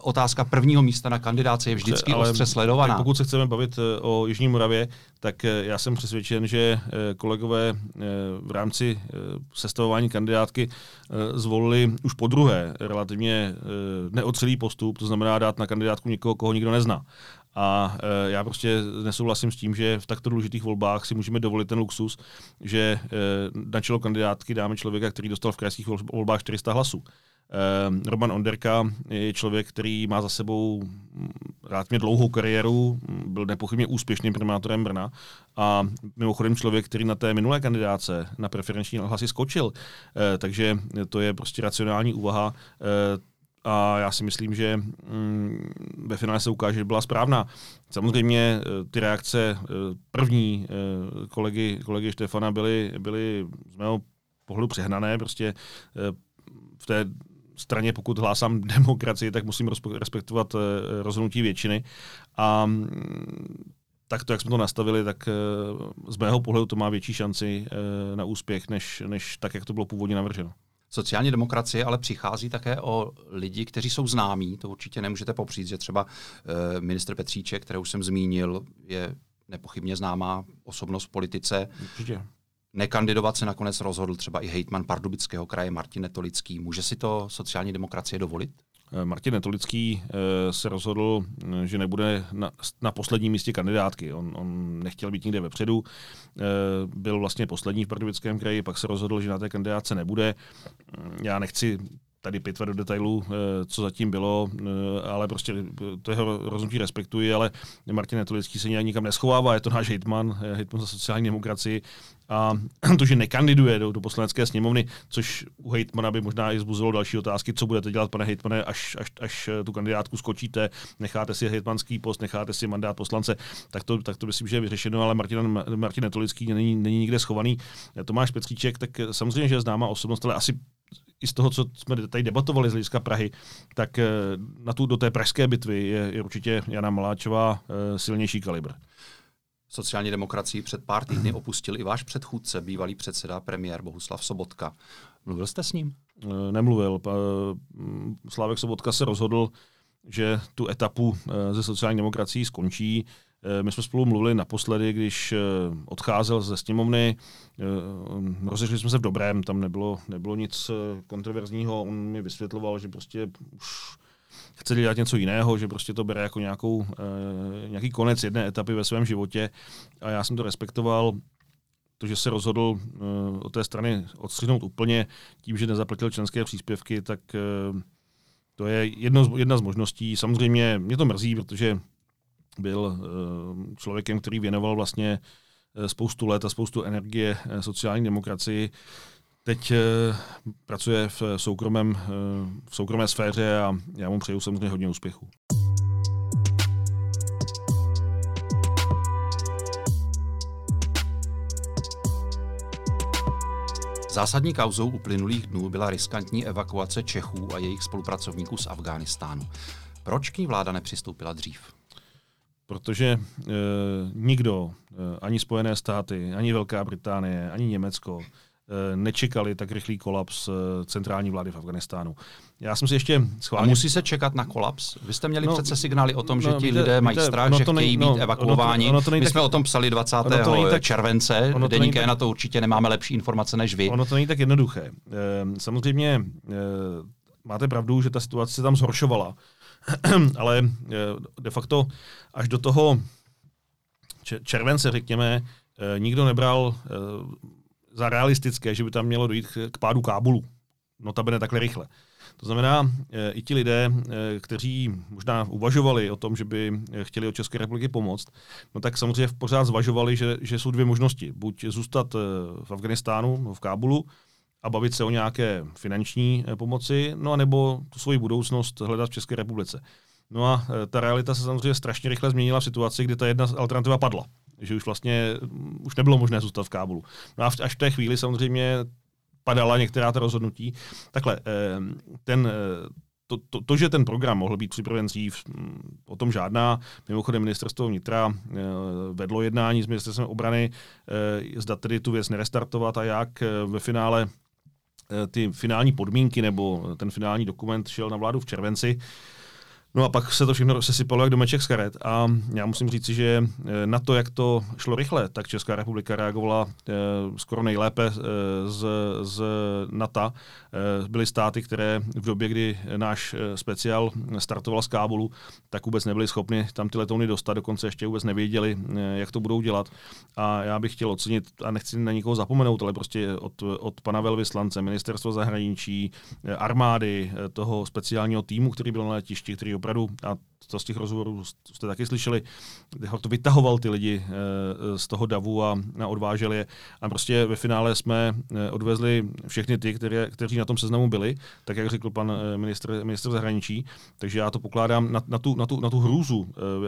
otázka prvního místa na kandidáce je vždycky Ale ostře sledovaná. Pokud se chceme bavit eh, o Jižní Moravě, tak já jsem přesvědčen, že kolegové v rámci sestavování kandidátky zvolili už po druhé relativně neotřelý postup, to znamená dát na kandidátku někoho, koho nikdo nezná. A e, já prostě nesouhlasím s tím, že v takto důležitých volbách si můžeme dovolit ten luxus, že e, na čelo kandidátky dáme člověka, který dostal v krajských volbách 400 hlasů. E, Roman Onderka je člověk, který má za sebou mě dlouhou kariéru, byl nepochybně úspěšným primátorem Brna a mimochodem člověk, který na té minulé kandidáce na preferenční hlasy skočil. Takže to je prostě racionální úvaha. A já si myslím, že mm, ve finále se ukáže, že byla správná. Samozřejmě eh, ty reakce eh, první eh, kolegy, kolegy Štefana byly, byly z mého pohledu přehnané. Prostě v té straně, pokud hlásám demokracii, tak musím respektovat rozhodnutí většiny. A mm, tak to, jak jsme to nastavili, tak z mého pohledu to má větší šanci na úspěch, než, než tak, jak to bylo původně navrženo. Sociální demokracie ale přichází také o lidi, kteří jsou známí. To určitě nemůžete popřít, že třeba uh, ministr Petříček, který už jsem zmínil, je nepochybně známá osobnost v politice. Určitě. Nekandidovat se nakonec rozhodl třeba i hejtman Pardubického kraje Martin Netolický. Může si to sociální demokracie dovolit? Eh, Martin Netolický eh, se rozhodl, eh, že nebude na, na posledním místě kandidátky. On, on nechtěl být nikde vepředu, byl vlastně poslední v Pardubickém kraji, pak se rozhodl, že na té kandidátce nebude. Já nechci tady pitvat do detailů, co zatím bylo, ale prostě to jeho rozhodnutí respektuji, ale Martin Netolický se nějak nikam neschovává, je to náš hejtman, hejtman za sociální demokracii a to, že nekandiduje do, do poslanecké sněmovny, což u hejtmana by možná i zbuzilo další otázky, co budete dělat, pane hejtmane, až, až, až tu kandidátku skočíte, necháte si hejtmanský post, necháte si mandát poslance, tak to, tak to myslím, že je vyřešeno, ale Martin, Martin Netolický není, není nikde schovaný. Tomáš Petříček, tak samozřejmě, že je známá osobnost, ale asi i z toho, co jsme tady debatovali z hlediska Prahy, tak eh, na tu, do té pražské bitvy je, je určitě Jana Maláčová eh, silnější kalibr. Sociální demokracii před pár týdny opustil i váš předchůdce, bývalý předseda premiér Bohuslav Sobotka. Mluvil jste s ním? Eh, nemluvil. Slávek Sobotka se rozhodl, že tu etapu ze sociální demokracií skončí. My jsme spolu mluvili naposledy, když odcházel ze sněmovny. Rozešli jsme se v dobrém, tam nebylo, nebylo nic kontroverzního. On mi vysvětloval, že prostě už chce dělat něco jiného, že prostě to bere jako nějakou, e, nějaký konec jedné etapy ve svém životě a já jsem to respektoval. To, že se rozhodl e, od té strany odstřihnout úplně tím, že nezaplatil členské příspěvky, tak e, to je jedno, jedna z možností. Samozřejmě mě to mrzí, protože byl e, člověkem, který věnoval vlastně spoustu let a spoustu energie sociální demokracii Teď eh, pracuje v, eh, soukromém, eh, v soukromé sféře a já mu přeju samozřejmě hodně úspěchů. Zásadní kauzou uplynulých dnů byla riskantní evakuace Čechů a jejich spolupracovníků z Afghánistánu. Proč k ní vláda nepřistoupila dřív? Protože e, nikdo, e, ani Spojené státy, ani Velká Británie, ani Německo, nečekali tak rychlý kolaps eh, centrální vlády v Afganistánu. Já jsem si ještě schválně... A musí se čekat na kolaps? Vy jste měli no, přece signály o tom, že no, ti víte, lidé mají víte, strach, že chtějí být no, evakuováni. Ono to, ono to My jsme tak, o tom psali 20. Ono to tak, července, deníké na to určitě nemáme lepší informace než vy. Ono to není tak jednoduché. Ehm, samozřejmě eh, máte pravdu, že ta situace se tam zhoršovala, ale de facto až do toho července, řekněme, nikdo nebral za realistické, že by tam mělo dojít k pádu Kábulu. Notabene takhle rychle. To znamená, e, i ti lidé, e, kteří možná uvažovali o tom, že by chtěli od České republiky pomoct, no tak samozřejmě pořád zvažovali, že, že jsou dvě možnosti. Buď zůstat v Afganistánu, v Kábulu, a bavit se o nějaké finanční pomoci, no a nebo tu svoji budoucnost hledat v České republice. No a ta realita se samozřejmě strašně rychle změnila v situaci, kdy ta jedna alternativa padla že už vlastně už nebylo možné zůstat v Kábulu. No a až v té chvíli samozřejmě padala některá ta rozhodnutí. Takhle, eh, ten, eh, to, to, to, že ten program mohl být připraven dřív, hm, o tom žádná. Mimochodem ministerstvo vnitra eh, vedlo jednání s ministerstvem obrany, zda tedy tu věc nerestartovat a jak ve finále ty finální podmínky nebo ten finální dokument šel na vládu v červenci. No a pak se to všechno sesypalo jak domeček z karet a já musím říct, že eh, na to, jak to šlo rychle, tak Česká republika reagovala eh, skoro nejlépe eh, z, z NATO. Byly státy, které v době, kdy náš speciál startoval z Kábulu, tak vůbec nebyli schopni tam ty letouny dostat, dokonce ještě vůbec nevěděli, jak to budou dělat. A já bych chtěl ocenit, a nechci na nikoho zapomenout, ale prostě od, od pana velvyslance, ministerstva zahraničí, armády, toho speciálního týmu, který byl na letišti, který opravdu, a to z těch rozhovorů jste taky slyšeli, to vytahoval ty lidi eh, z toho davu a, odvážel je. A prostě ve finále jsme eh, odvezli všechny ty, které, kteří na tom seznamu byli, tak jak řekl pan eh, ministr, ministr zahraničí. Takže já to pokládám na, na, tu, na, tu, na tu hrůzu,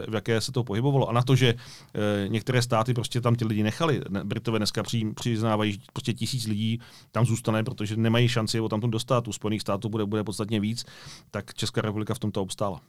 v jaké se to pohybovalo a na to, že některé státy prostě tam ty lidi nechali. Britové dneska přiznávají, prostě tisíc lidí tam zůstane, protože nemají šanci o tam dostat. U Spojených států bude, bude podstatně víc, tak Česká republika v tomto obstála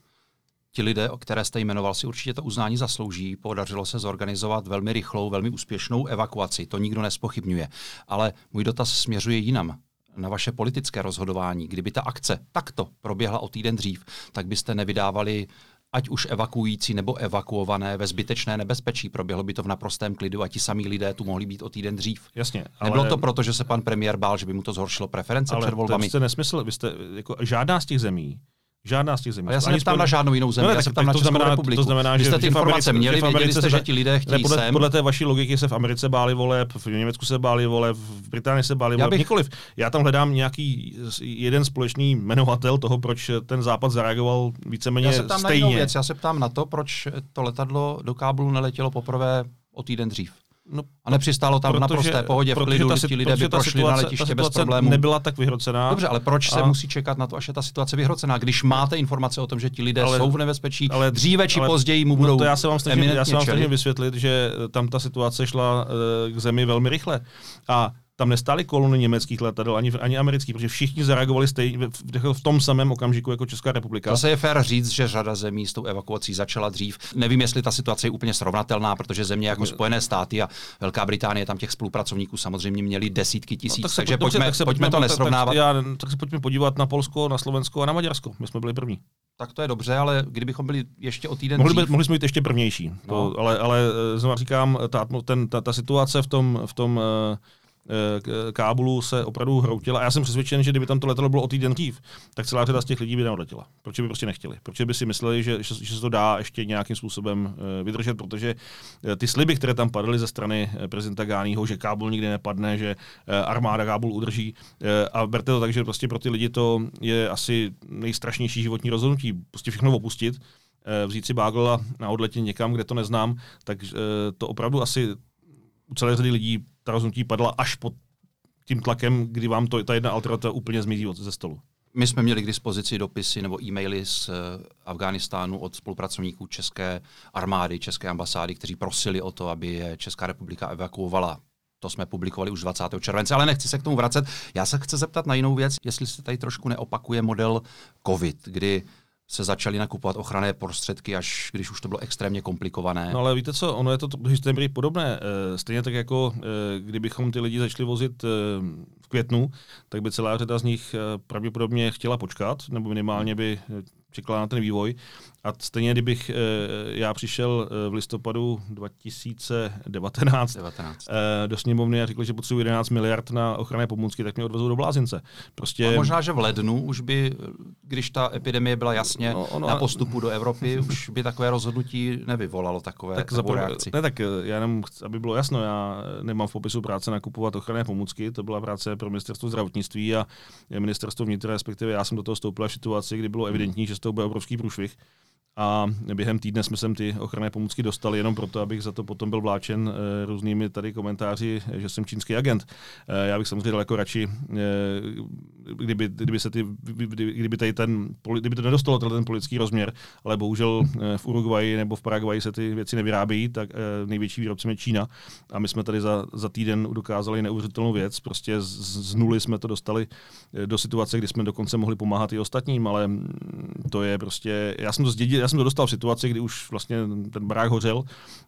ti lidé, o které jste jmenoval, si určitě to uznání zaslouží. Podařilo se zorganizovat velmi rychlou, velmi úspěšnou evakuaci. To nikdo nespochybňuje. Ale můj dotaz směřuje jinam na vaše politické rozhodování. Kdyby ta akce takto proběhla o týden dřív, tak byste nevydávali ať už evakuující nebo evakuované ve zbytečné nebezpečí. Proběhlo by to v naprostém klidu a ti samí lidé tu mohli být o týden dřív. Jasně. Ale... Nebylo to proto, že se pan premiér bál, že by mu to zhoršilo preference ale před volbami? Ale to je nesmysl. Vy jste, jako, žádná z těch zemí Žádná z těch zemí. A já se neptám na žádnou jinou zemi, no, já se ptám na Českou znamená, republiku. To znamená, že jste ty informace měli, věděli jste, že ti lidé chtějí podle, sem. Podle té vaší logiky se v Americe báli voleb, v Německu se báli voleb, v Británii se báli voleb. Bych... Nikoliv. Já tam hledám nějaký jeden společný jmenovatel toho, proč ten západ zareagoval víceméně stejně. Já se ptám stejně. na jinou věc. Já se ptám na to, proč to letadlo do Kábulu neletělo poprvé o týden dřív. No, a nepřistálo tam protože, na prosté pohodě, v klidu, ta, ti lidé by prošli situace, na letiště bez problémů. nebyla tak vyhrocená. Dobře, ale proč a... se musí čekat na to, až je ta situace vyhrocená, když máte informace o tom, že ti lidé ale, jsou v nebezpečí, ale, dříve či ale, později mu budou no to já se vám snažím, já se vám snažím vysvětlit, že tam ta situace šla uh, k zemi velmi rychle. A tam nestály kolony německých letadel ani, ani amerických, protože všichni zareagovali stejně v, v tom samém okamžiku jako Česká republika. Zase je fér říct, že řada zemí s tou evakuací začala dřív. Nevím, jestli ta situace je úplně srovnatelná, protože země jako Spojené státy a Velká Británie tam těch spolupracovníků samozřejmě měli desítky tisíc, no, tak se, takže dobře, pojďme, tak se pojďme to nesrovnávat. Tak, já, tak se pojďme podívat na Polsko, na Slovensko a na Maďarsko. My jsme byli první. Tak to je dobře, ale kdybychom byli ještě o týden mohli, dřív... mohli jsme být ještě prvnější. No. To, ale, ale eh, znovu říkám, ta, ten, ta, ta situace v tom, v tom uh, Kábulu se opravdu hroutila. A já jsem přesvědčen, že kdyby tam to letadlo bylo o týden dřív, tak celá řada z těch lidí by neodletěla. Proč by prostě nechtěli? Proč by si mysleli, že, že, že se to dá ještě nějakým způsobem eh, vydržet, protože eh, ty sliby, které tam padly ze strany prezidenta Gáního, že Kábul nikdy nepadne, že armáda Kábul udrží. A berte to tak, že prostě pro ty lidi to je asi nejstrašnější životní rozhodnutí. Prostě všechno opustit, vzít si bágl a odletět někam, kde to neznám, tak to opravdu asi u celé řady lidí ta rozhodnutí padla až pod tím tlakem, kdy vám to, ta jedna alternativa úplně zmizí ze stolu. My jsme měli k dispozici dopisy nebo e-maily z uh, Afghánistánu od spolupracovníků České armády, České ambasády, kteří prosili o to, aby je Česká republika evakuovala to jsme publikovali už 20. července, ale nechci se k tomu vracet. Já se chci zeptat na jinou věc, jestli se tady trošku neopakuje model COVID, kdy se začaly nakupovat ochranné prostředky, až když už to bylo extrémně komplikované. No ale víte co, ono je to historii podobné. Eh, stejně tak jako eh, kdybychom ty lidi začali vozit eh, v květnu, tak by celá řada z nich pravděpodobně chtěla počkat, nebo minimálně by čekala na ten vývoj. A stejně, kdybych e, já přišel e, v listopadu 2019 19. E, do sněmovny a řekl, že potřebuji 11 miliard na ochranné pomůcky, tak mě odvezou do blázince. Prostě... A možná, že v lednu už by, když ta epidemie byla jasně no, ono, na postupu do Evropy, už by takové rozhodnutí nevyvolalo takové tak zapr- reakci. Ne, tak já jenom, aby bylo jasno, já nemám v popisu práce nakupovat ochranné pomůcky, to byla práce pro ministerstvo zdravotnictví a ministerstvo vnitra, respektive já jsem do toho stoupil v situaci, kdy bylo evidentní, že z toho bude obrovský průšvih a během týdne jsme sem ty ochranné pomůcky dostali jenom proto, abych za to potom byl vláčen e, různými tady komentáři, že jsem čínský agent. E, já bych samozřejmě daleko radši, e, kdyby, kdyby, se ty, kdyby, tady ten, kdyby to nedostalo ten politický rozměr, ale bohužel v Uruguayi nebo v Paraguayi se ty věci nevyrábějí, tak největší výrobcem je Čína a my jsme tady za, za týden dokázali neuvěřitelnou věc, prostě z, z nuly jsme to dostali do situace, kdy jsme dokonce mohli pomáhat i ostatním, ale to je prostě, já jsem to zdědil, já jsem to dostal v situaci, kdy už vlastně ten barák hořel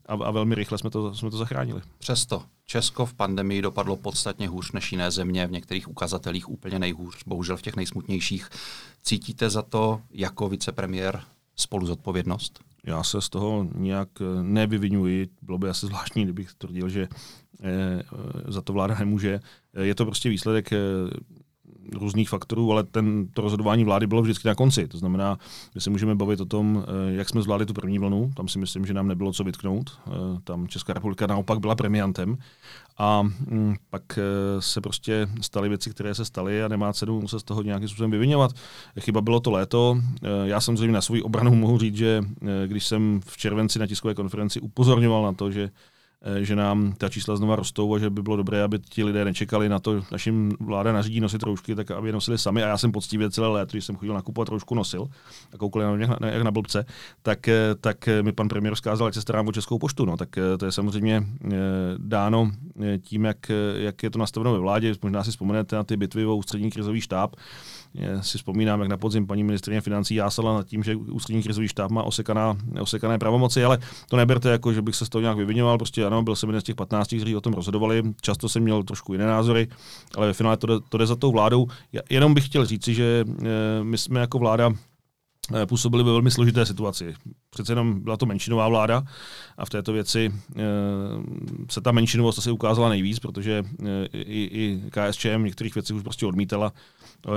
a, a velmi rychle jsme to, jsme to zachránili. Přesto Česko v pandemii dopadlo podstatně hůř než jiné země, v některých ukazatelích úplně nejhůř, bohužel v těch nejsmutnějších. Cítíte za to jako vicepremiér spolu zodpovědnost? Já se z toho nějak eh, nevyvinuji. Bylo by asi zvláštní, kdybych tvrdil, že eh, za to vláda nemůže. Je to prostě výsledek eh, různých faktorů, ale ten, to rozhodování vlády bylo vždycky na konci. To znamená, že se můžeme bavit o tom, eh, jak jsme zvládli tu první vlnu. Tam si myslím, že nám nebylo co vytknout. Eh, tam Česká republika naopak byla premiantem. A mm, pak eh, se prostě staly věci, které se staly a nemá cenu se z toho nějakým způsobem vyvinovat. Chyba bylo to léto. Já samozřejmě na svou obranu mohu říct, že když jsem v červenci na tiskové konferenci upozorňoval na to, že že nám ta čísla znova rostou a že by bylo dobré, aby ti lidé nečekali na to, našim vláda nařídí nosit roušky, tak aby je nosili sami. A já jsem poctivě celé léto, když jsem chodil nakupovat roušku, nosil a koukal na mě jak na blbce, tak, eh, tak mi pan premiér vzkázal, jak se starám o Českou poštu. No, tak eh, to je samozřejmě dáno tím, jak, jak je to nastaveno ve vládě. Možná si vzpomenete na ty bitvy o ústřední krizový štáb, já si vzpomínám, jak na podzim paní ministrině financí jásala nad tím, že ústřední krizový štáb má osekaná, osekané pravomoci, ale to neberte jako, že bych se z toho nějak vyvinoval. Prostě ano, byl jsem jeden z těch 15, kteří o tom rozhodovali. Často jsem měl trošku jiné názory, ale ve finále to jde, to jde za tou vládou. Já, jenom bych chtěl říci, že e, my jsme jako vláda eh, působili ve velmi složité situaci. Přece jenom byla to menšinová vláda a v této věci e, se ta menšinovost asi ukázala nejvíc, protože i, i KSČM některých věcí už prostě odmítala Eh,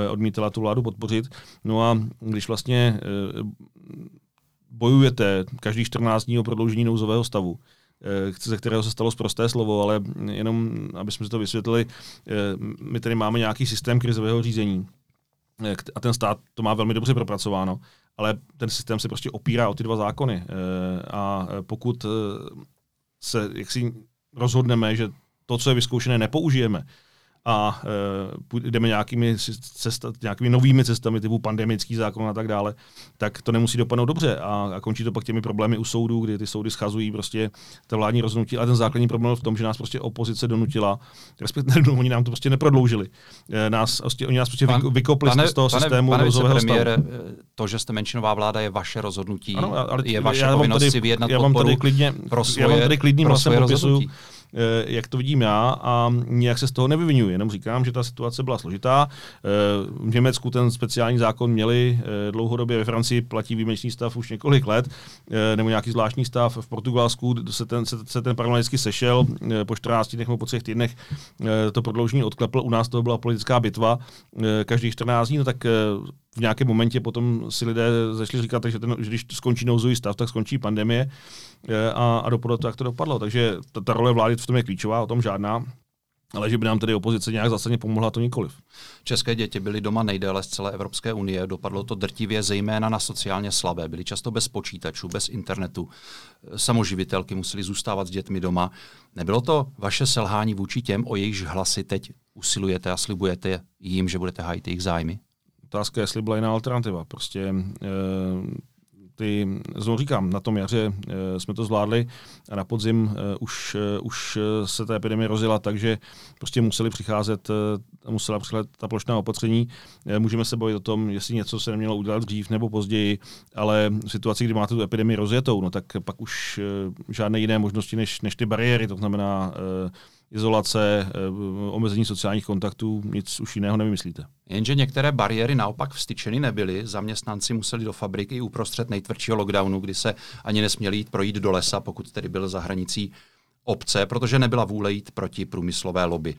odmítala tu vládu podpořit. No a když vlastně eh, bojujete každý 14 dní o prodloužení nouzového stavu, eh, ze kterého se stalo zprosté slovo, ale jenom, aby jsme si to vysvětlili, my tady máme nějaký systém krizového řízení a ten stát to má velmi dobře propracováno, ale ten systém se prostě opírá o ty dva zákony. A pokud se jaksi rozhodneme, že to, co je vyzkoušené, nepoužijeme, a e, jdeme nějakými, cesta, nějakými novými cestami typu pandemický zákon a tak dále, tak to nemusí dopadnout dobře a, a končí to pak těmi problémy u soudů, kdy ty soudy schazují prostě ta vládní rozhodnutí. A ten základní problém v tom, že nás prostě opozice donutila, respektive no, oni nám to prostě neprodloužili. E, nás, prostě, oni nás prostě Pan, vykopli pane, z toho pane, systému pane nouzového stavu. To, že jste menšinová vláda, je vaše rozhodnutí, ano, ale je vaše povinnost tady, si vyjednat já vám tady klidně, pro svoje, já vám tady klidným pro svoje rozhodnutí. Eh, jak to vidím já a nijak se z toho nevyvinuji. Jenom říkám, že ta situace byla složitá. Eh, v Německu ten speciální zákon měli eh, dlouhodobě, ve Francii platí výjimečný stav už několik let, nebo nějaký zvláštní stav. V Portugalsku se ten, se, se ten parlament sešel po 14 dnech nebo po třech týdnech to prodloužení odklepl. U nás to byla politická bitva každých 14 dní, no tak v nějakém momentě potom si lidé začali říkat, že, ten, že když skončí nouzový stav, tak skončí pandemie a, a dopadlo to, jak to dopadlo. Takže ta, ta role vlády v tom je klíčová, o tom žádná. Ale že by nám tedy opozice nějak zásadně pomohla, to nikoliv. České děti byly doma nejdéle z celé Evropské unie. Dopadlo to drtivě zejména na sociálně slabé. Byly často bez počítačů, bez internetu. Samoživitelky museli zůstávat s dětmi doma. Nebylo to vaše selhání vůči těm, o jejichž hlasy teď usilujete a slibujete jim, že budete hájit jejich zájmy? Otázka je, jestli byla jiná alternativa. Prostě e, ty, znovu říkám, na tom jaře e, jsme to zvládli a na podzim e, už, e, už se ta epidemie rozjela, takže prostě museli přicházet, musela přicházet ta plošná opatření. Můžeme se bavit o tom, jestli něco se nemělo udělat dřív nebo později, ale v situaci, kdy máte tu epidemii rozjetou, no tak pak už žádné jiné možnosti než, než ty bariéry, to znamená izolace, eh, omezení sociálních kontaktů, nic už jiného nevymyslíte. Jenže některé bariéry naopak vstyčeny nebyly. Zaměstnanci museli do fabriky uprostřed nejtvrdšího lockdownu, kdy se ani nesměli jít projít do lesa, pokud tedy byl za hranicí obce, protože nebyla vůle jít proti průmyslové lobby.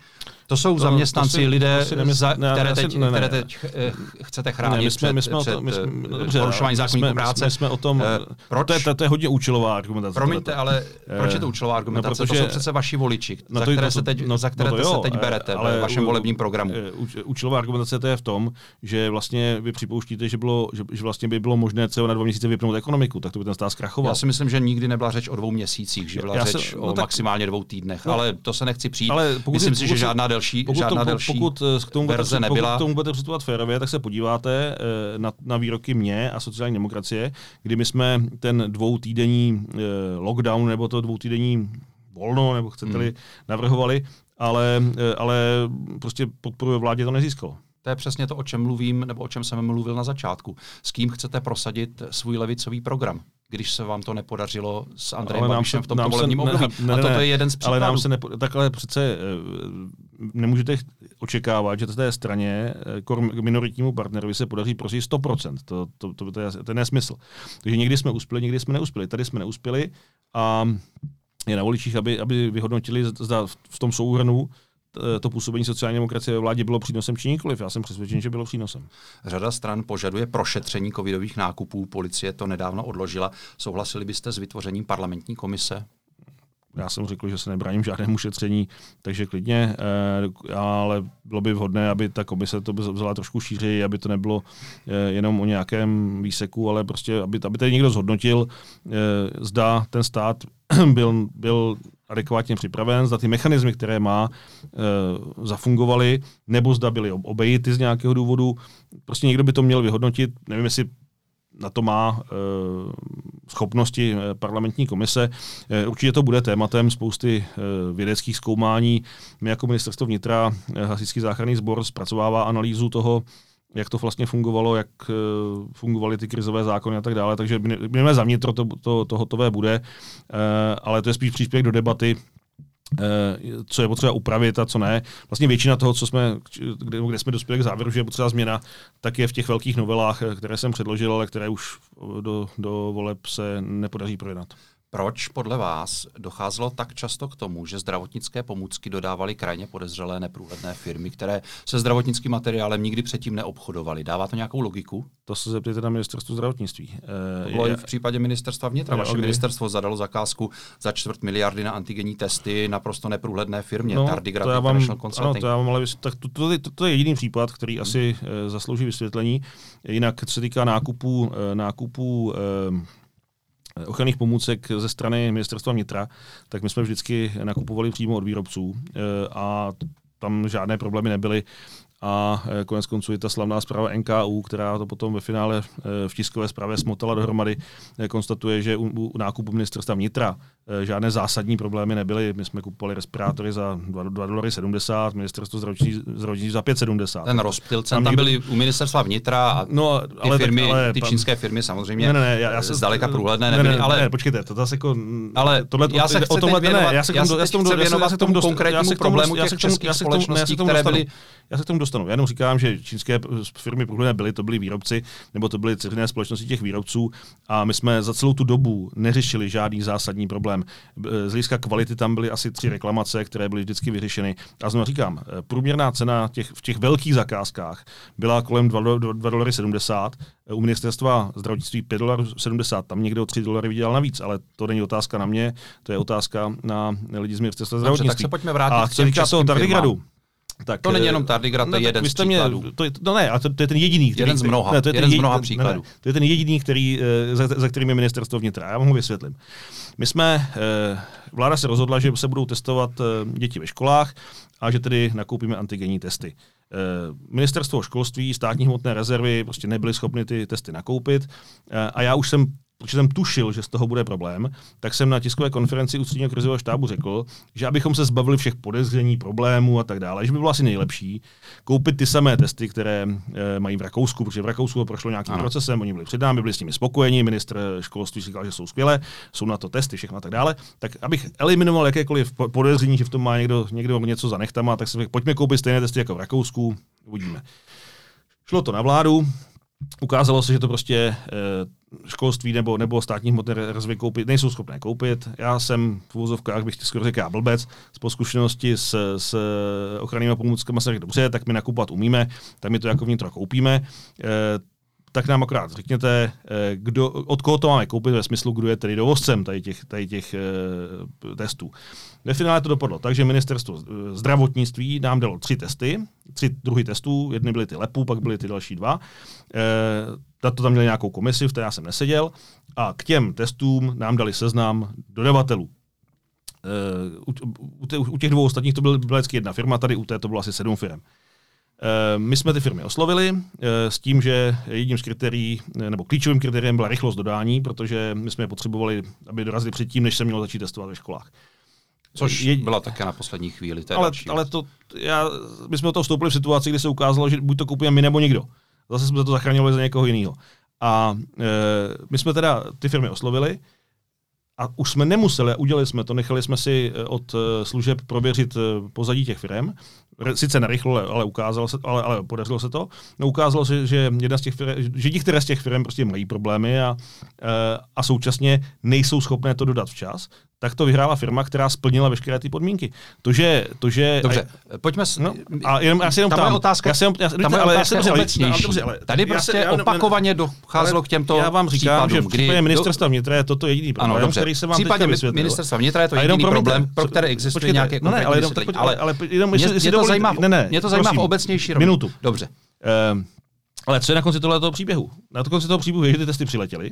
To jsou to, zaměstnanci, to si, lidé, to si nemysl... za, které, teď, ne, ne, které teď eh, chcete chránit ne, my jsme, my jsme před, to, my jsme, před dobře, porušování zákonníků práce. My jsme o tom, uh, proč? To, je, to je hodně účelová argumentace. Promiňte, ale proč je to účelová argumentace? No, protože, to jsou přece vaši voliči, no, za které, to, se teď, no, za které no jo, se teď berete ale, ve vašem volebním programu. Účelová argumentace to je v tom, že vlastně vy připouštíte, že, bylo, že, že vlastně by bylo možné třeba na dva měsíce vypnout ekonomiku, tak to by ten stát zkrachoval. Já si myslím, že nikdy nebyla řeč o dvou měsících, že byla řeč o maximálně dvou týdnech, ale to se nechci přijít. Myslím si, že žádná delší další pokud eh, k tomu verze budete, nebyla. Pokud k tomu budete přistupovat férově, tak se podíváte eh, na, na výroky mě a sociální demokracie, kdy my jsme ten dvoutýdenní eh, lockdown nebo to dvoutýdenní volno, nebo chcete-li, hmm. navrhovali, ale, ale prostě podporu vládě to nezískalo. To je přesně to, o čem mluvím, nebo o čem jsem mluvil na začátku. S kým chcete prosadit svůj levicový program? Když se vám to nepodařilo s Andrejem Babišem v tomto volebním období. Ne, ne, a toto je jeden z příkladů. Ale nám se nepo, takhle přece nemůžete očekávat, že té straně eh, minoritnímu partnerovi se podaří prosit 100%. To, to, to, to, je, to je nesmysl. Takže někdy jsme uspěli, někdy jsme neuspěli. Tady jsme neuspěli a je na voličích, aby, aby vyhodnotili, zda v tom souhrnu to působení sociální demokracie ve vládě bylo přínosem či nikoliv. Já jsem přesvědčen, že bylo přínosem. Řada stran požaduje prošetření covidových nákupů. Policie to nedávno odložila. Souhlasili byste s vytvořením parlamentní komise? Já jsem řekl, že se nebráním žádnému šetření, takže klidně, eh, ale bylo by vhodné, aby ta komise to vzala trošku šířeji, aby to nebylo eh, jenom o nějakém výseku, ale prostě, aby, aby tady někdo zhodnotil, eh, zda ten stát byl, byl adekvátně připraven, zda ty mechanismy, které má, zafungovaly, nebo zda byly obejity z nějakého důvodu. Prostě někdo by to měl vyhodnotit. Nevím, jestli na to má e, schopnosti eh, parlamentní komise. E, určitě to bude tématem spousty e, vědeckých zkoumání. My jako ministerstvo vnitra, Hasičský záchranný sbor zpracovává analýzu toho, jak to vlastně fungovalo, jak e, fungovaly ty krizové zákony a tak dále. Takže my za vnitro to, to, to hotové bude, e, ale to je spíš příspěvek do debaty, Eh, co je potřeba upravit a co ne. Vlastně většina toho, co jsme, kde, kde jsme dospěli k závěru, že je potřeba změna, tak je v těch velkých novelách, eh, které jsem předložil, ale které už do, do voleb se nepodaří projednat. Proč podle vás docházelo tak často k tomu, že zdravotnické pomůcky dodávaly krajně podezřelé neprůhledné firmy, které se zdravotnickým materiálem nikdy předtím neobchodovaly? Dává to nějakou logiku? To se zeptejte na ministerstvo zdravotnictví. To bylo je, i v případě ministerstva vnitra. Vaše kdy? ministerstvo zadalo zakázku za čtvrt miliardy na antigenní testy naprosto neprůhledné firmě, no, Tardigrad to já vám, Ano, to, já vám ale, tak to, to, to, to, je jediný případ, který hmm. asi e, zaslouží vysvětlení. Jinak, co se týká nákupu, e, nákupu e, ochranných pomůcek ze strany ministerstva vnitra, tak my jsme vždycky nakupovali přímo od výrobců eh, a tam žádné problémy nebyly a e, konec konců i ta slavná zpráva NKU, která to potom ve finále e, v tiskové zprávě smotala dohromady, e, konstatuje, že u, nákupu ministerstva vnitra žádné zásadní problémy nebyly. My jsme kupovali respirátory za 2 dolary 70, ministerstvo zdravotnictví za 5,70. Ten rozptyl cen tam, tam byly u ministerstva vnitra a no, ty, ale firmy, tak, ale, ty čínské firmy samozřejmě ne, ne, ne, já, já se, zdaleka průhledné nebyly. Ne, ne, ale, ne, počkejte, to zase jako... Ale tohle, já se o tomhle, věnovat, ne, já se k tomu, já se věnovat tomu konkrétnímu problému těch českých společností, které byly já se k tomu dostanu. Já jenom říkám, že čínské firmy průhledné byly, to byly výrobci, nebo to byly dceřiné společnosti těch výrobců a my jsme za celou tu dobu neřešili žádný zásadní problém. Z hlediska kvality tam byly asi tři reklamace, které byly vždycky vyřešeny. A znovu říkám, průměrná cena těch, v těch velkých zakázkách byla kolem 2,70 dolary 70, u ministerstva zdravotnictví 5 dolarů 70, tam někdo 3 dolary vydělal navíc, ale to není otázka na mě, to je otázka na lidi z ministerstva zdravotnictví. Dobře, tak se pojďme vrátit a co týká toho Tardigradu, tak, to není jenom Tardigrad, to je jeden z příkladů. Mě, to je, no ne, a to, to je ten jediný. Který, jeden z mnoha, ne, to je jeden ten, z mnoha ten, příkladů. Ne, to je ten jediný, který, eh, za, za kterým je ministerstvo vnitra. Já vám ho vysvětlím. My jsme, eh, vláda se rozhodla, že se budou testovat eh, děti ve školách a že tedy nakoupíme antigenní testy. Ministerstvo školství, státní hmotné rezervy prostě nebyly schopny ty testy nakoupit a já už jsem protože jsem tušil, že z toho bude problém, tak jsem na tiskové konferenci ústředního krizového štábu řekl, že abychom se zbavili všech podezření, problémů a tak dále, že by bylo asi nejlepší koupit ty samé testy, které e, mají v Rakousku, protože v Rakousku to prošlo nějakým ano. procesem, oni byli před námi, byli s nimi spokojeni, ministr školství říkal, že jsou skvělé, jsou na to testy, všechno a tak dále. Tak abych eliminoval jakékoliv podezření, že v tom má někdo, někdo něco za nechtama, tak jsem řekl, pojďme koupit stejné testy jako v Rakousku, uvidíme. Šlo to na vládu, ukázalo se, že to prostě e, školství nebo, nebo státní hmotné rezervy koupit, nejsou schopné koupit. Já jsem v úzovkách, bych skoro řekl, blbec, z poskušenosti s, s ochrannými pomůckami se řekl, dobře, tak my nakupovat umíme, tak my to jako vnitro koupíme. Tak nám akorát řekněte, eh, kdo, od koho to máme koupit ve smyslu, kdo je tedy dovozcem tady těch, tady těch e, testů. Ve finále to dopadlo tak, že ministerstvo zdravotnictví nám dalo tři testy, tři druhy testů, jedny byly ty lepů, pak byly ty další dva. E, to tam měli nějakou komisi, v té já jsem neseděl, a k těm testům nám dali seznam dodavatelů. E, u, u, u těch dvou ostatních to byla vždycky jedna firma, tady u té to bylo asi sedm firm. Eh, my jsme ty firmy oslovili eh, s tím, že jedním z kritérií, eh, nebo klíčovým kritériem byla rychlost dodání, protože my jsme je potřebovali, aby dorazili předtím, než se mělo začít testovat ve školách. Což je, byla také na poslední chvíli. To ale, ale to, já, my jsme do toho vstoupili v situaci, kdy se ukázalo, že buď to kupujeme my nebo nikdo. Zase jsme to zachránili za někoho jiného. A e, my jsme teda ty firmy oslovili, a už jsme nemuseli, udělali jsme to, nechali jsme si od služeb prověřit pozadí těch firm sice narychlo, ale ukázalo se, ale, ale podařilo se to. No, ukázalo se, že jedna z těch firm, že některé z těch firm prostě mají problémy a, eh, a současně nejsou schopné to dodat včas, tak to vyhrála firma, která splnila veškeré ty podmínky. To, že... To, že dobře, a, pojďme... S, no, a jenom, já si jenom tam, otázka, já si jenom, já, tam ale já jsem obecnější. Ale, ale, Tady prostě já, opakovaně docházelo k těmto Já vám říkám, případům, že v případě ministerstva vnitra je toto jediný problém, ano, dobře. který se vám případě ministerstva vnitra je to jediný problém, pro které existuje nějaké no ne, ale, jenom, ale, ale jenom, mě, to zajímá, ne, ne, mě to zajímá v obecnější rovinu. Minutu. Dobře. Ehm, ale co je na konci tohoto příběhu? Na konci toho příběhu je, že ty testy přiletěly,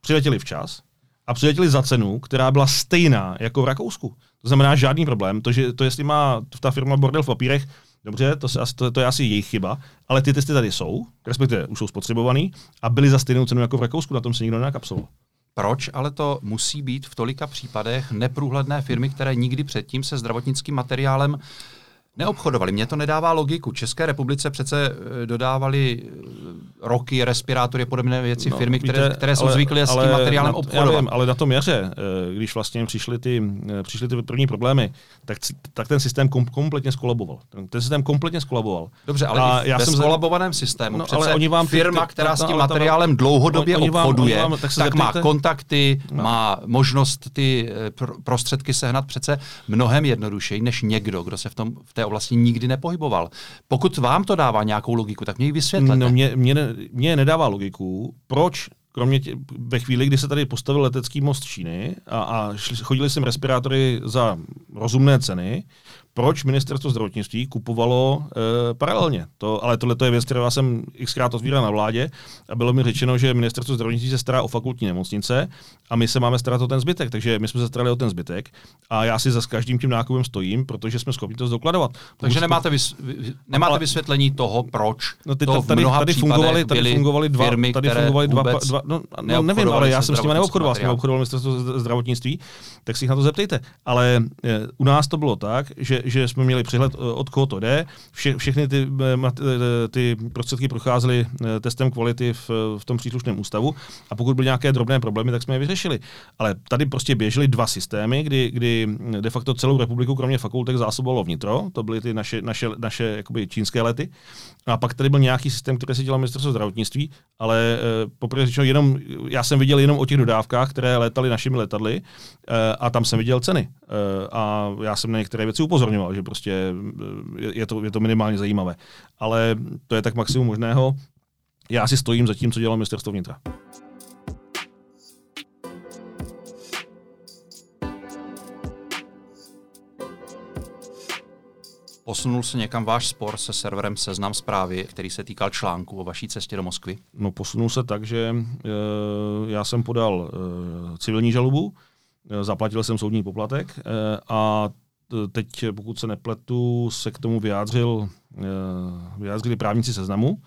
přiletěly včas, a přiletěli za cenu, která byla stejná jako v Rakousku. To znamená žádný problém. To, že to jestli má ta firma bordel v papírech, dobře, to, se, to, to je asi jejich chyba, ale ty testy tady jsou, respektive už jsou spotřebovaný a byly za stejnou cenu jako v Rakousku, na tom se nikdo nenakapsoval. Proč ale to musí být v tolika případech neprůhledné firmy, které nikdy předtím se zdravotnickým materiálem neobchodovali. Mně to nedává logiku. České republice přece eh, dodávali eh, roky, respirátory a podobné věci no, firmy, víte, které, které jsou zvyklé s tím materiálem na, obchodovat. Já vím, ale na tom jaře, eh, když vlastně přišly ty, přišly ty první problémy, tak, tak ten systém kom, kompletně skolaboval. Ten systém kompletně skolaboval. Dobře, ale a já jsem skolabovaném systému no, přece ale oni vám firma, ty, která s tím materiálem tam, dlouhodobě oni obchoduje, vám, tak, tak má kontakty, no. má možnost ty prostředky sehnat přece mnohem jednodušeji než někdo, kdo se v, tom, v té oblasti nikdy nepohyboval. Pokud vám to dává nějakou logiku, tak mě ji vysvětlete. No, mě, mě, mě nedává logiku, proč kromě tě, ve chvíli, kdy se tady postavil letecký most Číny a, a šli, chodili sem respirátory za rozumné ceny, proč ministerstvo zdravotnictví kupovalo e, paralelně. To, ale tohle je věc, kterou já jsem xkrát otvíral na vládě a bylo mi řečeno, že ministerstvo zdravotnictví se stará o fakultní nemocnice a my se máme starat o ten zbytek. Takže my jsme se starali o ten zbytek a já si za každým tím nákupem stojím, protože jsme schopni to zdokladovat. Takže nemáte, vys, nemáte ale, vysvětlení toho, proč no ty, to v tady, tady fungovali, tady dva, firmy, tady fungovali dva, dva no, no, nevím, ale já jsem s nimi neobchodoval, s nimi obchodoval ministerstvo zdravotnictví, tak si jich na to zeptejte. Ale e, u nás to bylo tak, že že jsme měli přehled, eh, od koho to jde. Vše, všechny ty, eh, ty prostředky procházely eh, testem kvality v, v tom příslušném ústavu a pokud byly nějaké drobné problémy, tak jsme je vyřešili. Ale tady prostě běžely dva systémy, kdy, kdy de facto celou republiku, kromě fakultek, zásobovalo vnitro, to byly ty naše, naše, naše jakoby čínské lety. A pak tady byl nějaký systém, který se dělal ministerstvo zdravotnictví, ale e, poprvé řečeno jenom, já jsem viděl jenom o těch dodávkách, které létaly našimi letadly e, a tam jsem viděl ceny. E, a já jsem na některé věci upozorňoval že prostě eh, je to, je to minimálně zajímavé. Ale to je tak maximum možného. Já si stojím za tím, co dělá ministerstvo vnitra. Posunul se někam váš spor se serverem Seznam zprávy, který se týkal článku o vaší cestě do Moskvy? No posunul se tak, že e, já jsem podal e, civilní žalobu, e, zaplatil jsem soudní poplatek e, a teď, pokud se nepletu, se k tomu vyjádřil, eh, vyjádřili právníci seznamu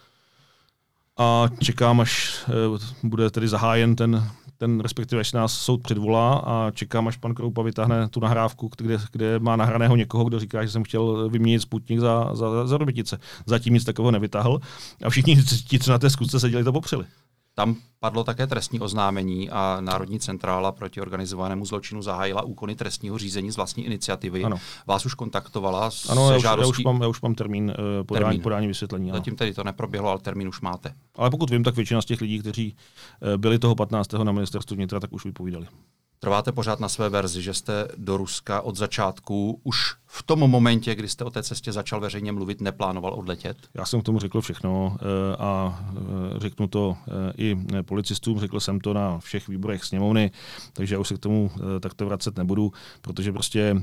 a čekám, až eh, bude tedy zahájen ten, ten respektive až nás soud předvolá a čekám, až pan Kroupa vytáhne tu nahrávku, kde, kde má nahraného někoho, kdo říká, že jsem chtěl vyměnit Sputnik za, za, za Robitice. Zatím nic takového nevytáhl a všichni ti, co na té zkusce seděli, to popřeli. Tam padlo také trestní oznámení a Národní centrála proti organizovanému zločinu zahájila úkony trestního řízení z vlastní iniciativy. Ano. Vás už kontaktovala s ano, já už, žádostí... já už mám, já už mám termín uh, podání, termín. podání vysvětlení. Ano. Zatím tedy to neproběhlo, ale termín už máte. Ale pokud vím, tak většina z těch lidí, kteří uh, byli toho 15. na ministerstvu vnitra, tak už vypovídali. Trváte pořád na své verzi, že jste do Ruska od začátku už v tom momentě, kdy jste o té cestě začal veřejně mluvit, neplánoval odletět? Já jsem k tomu řekl všechno eh, a eh, řeknu to eh, i policistům, řekl jsem to na všech výborech sněmovny, takže já už se k tomu takto vracet nebudu, protože prostě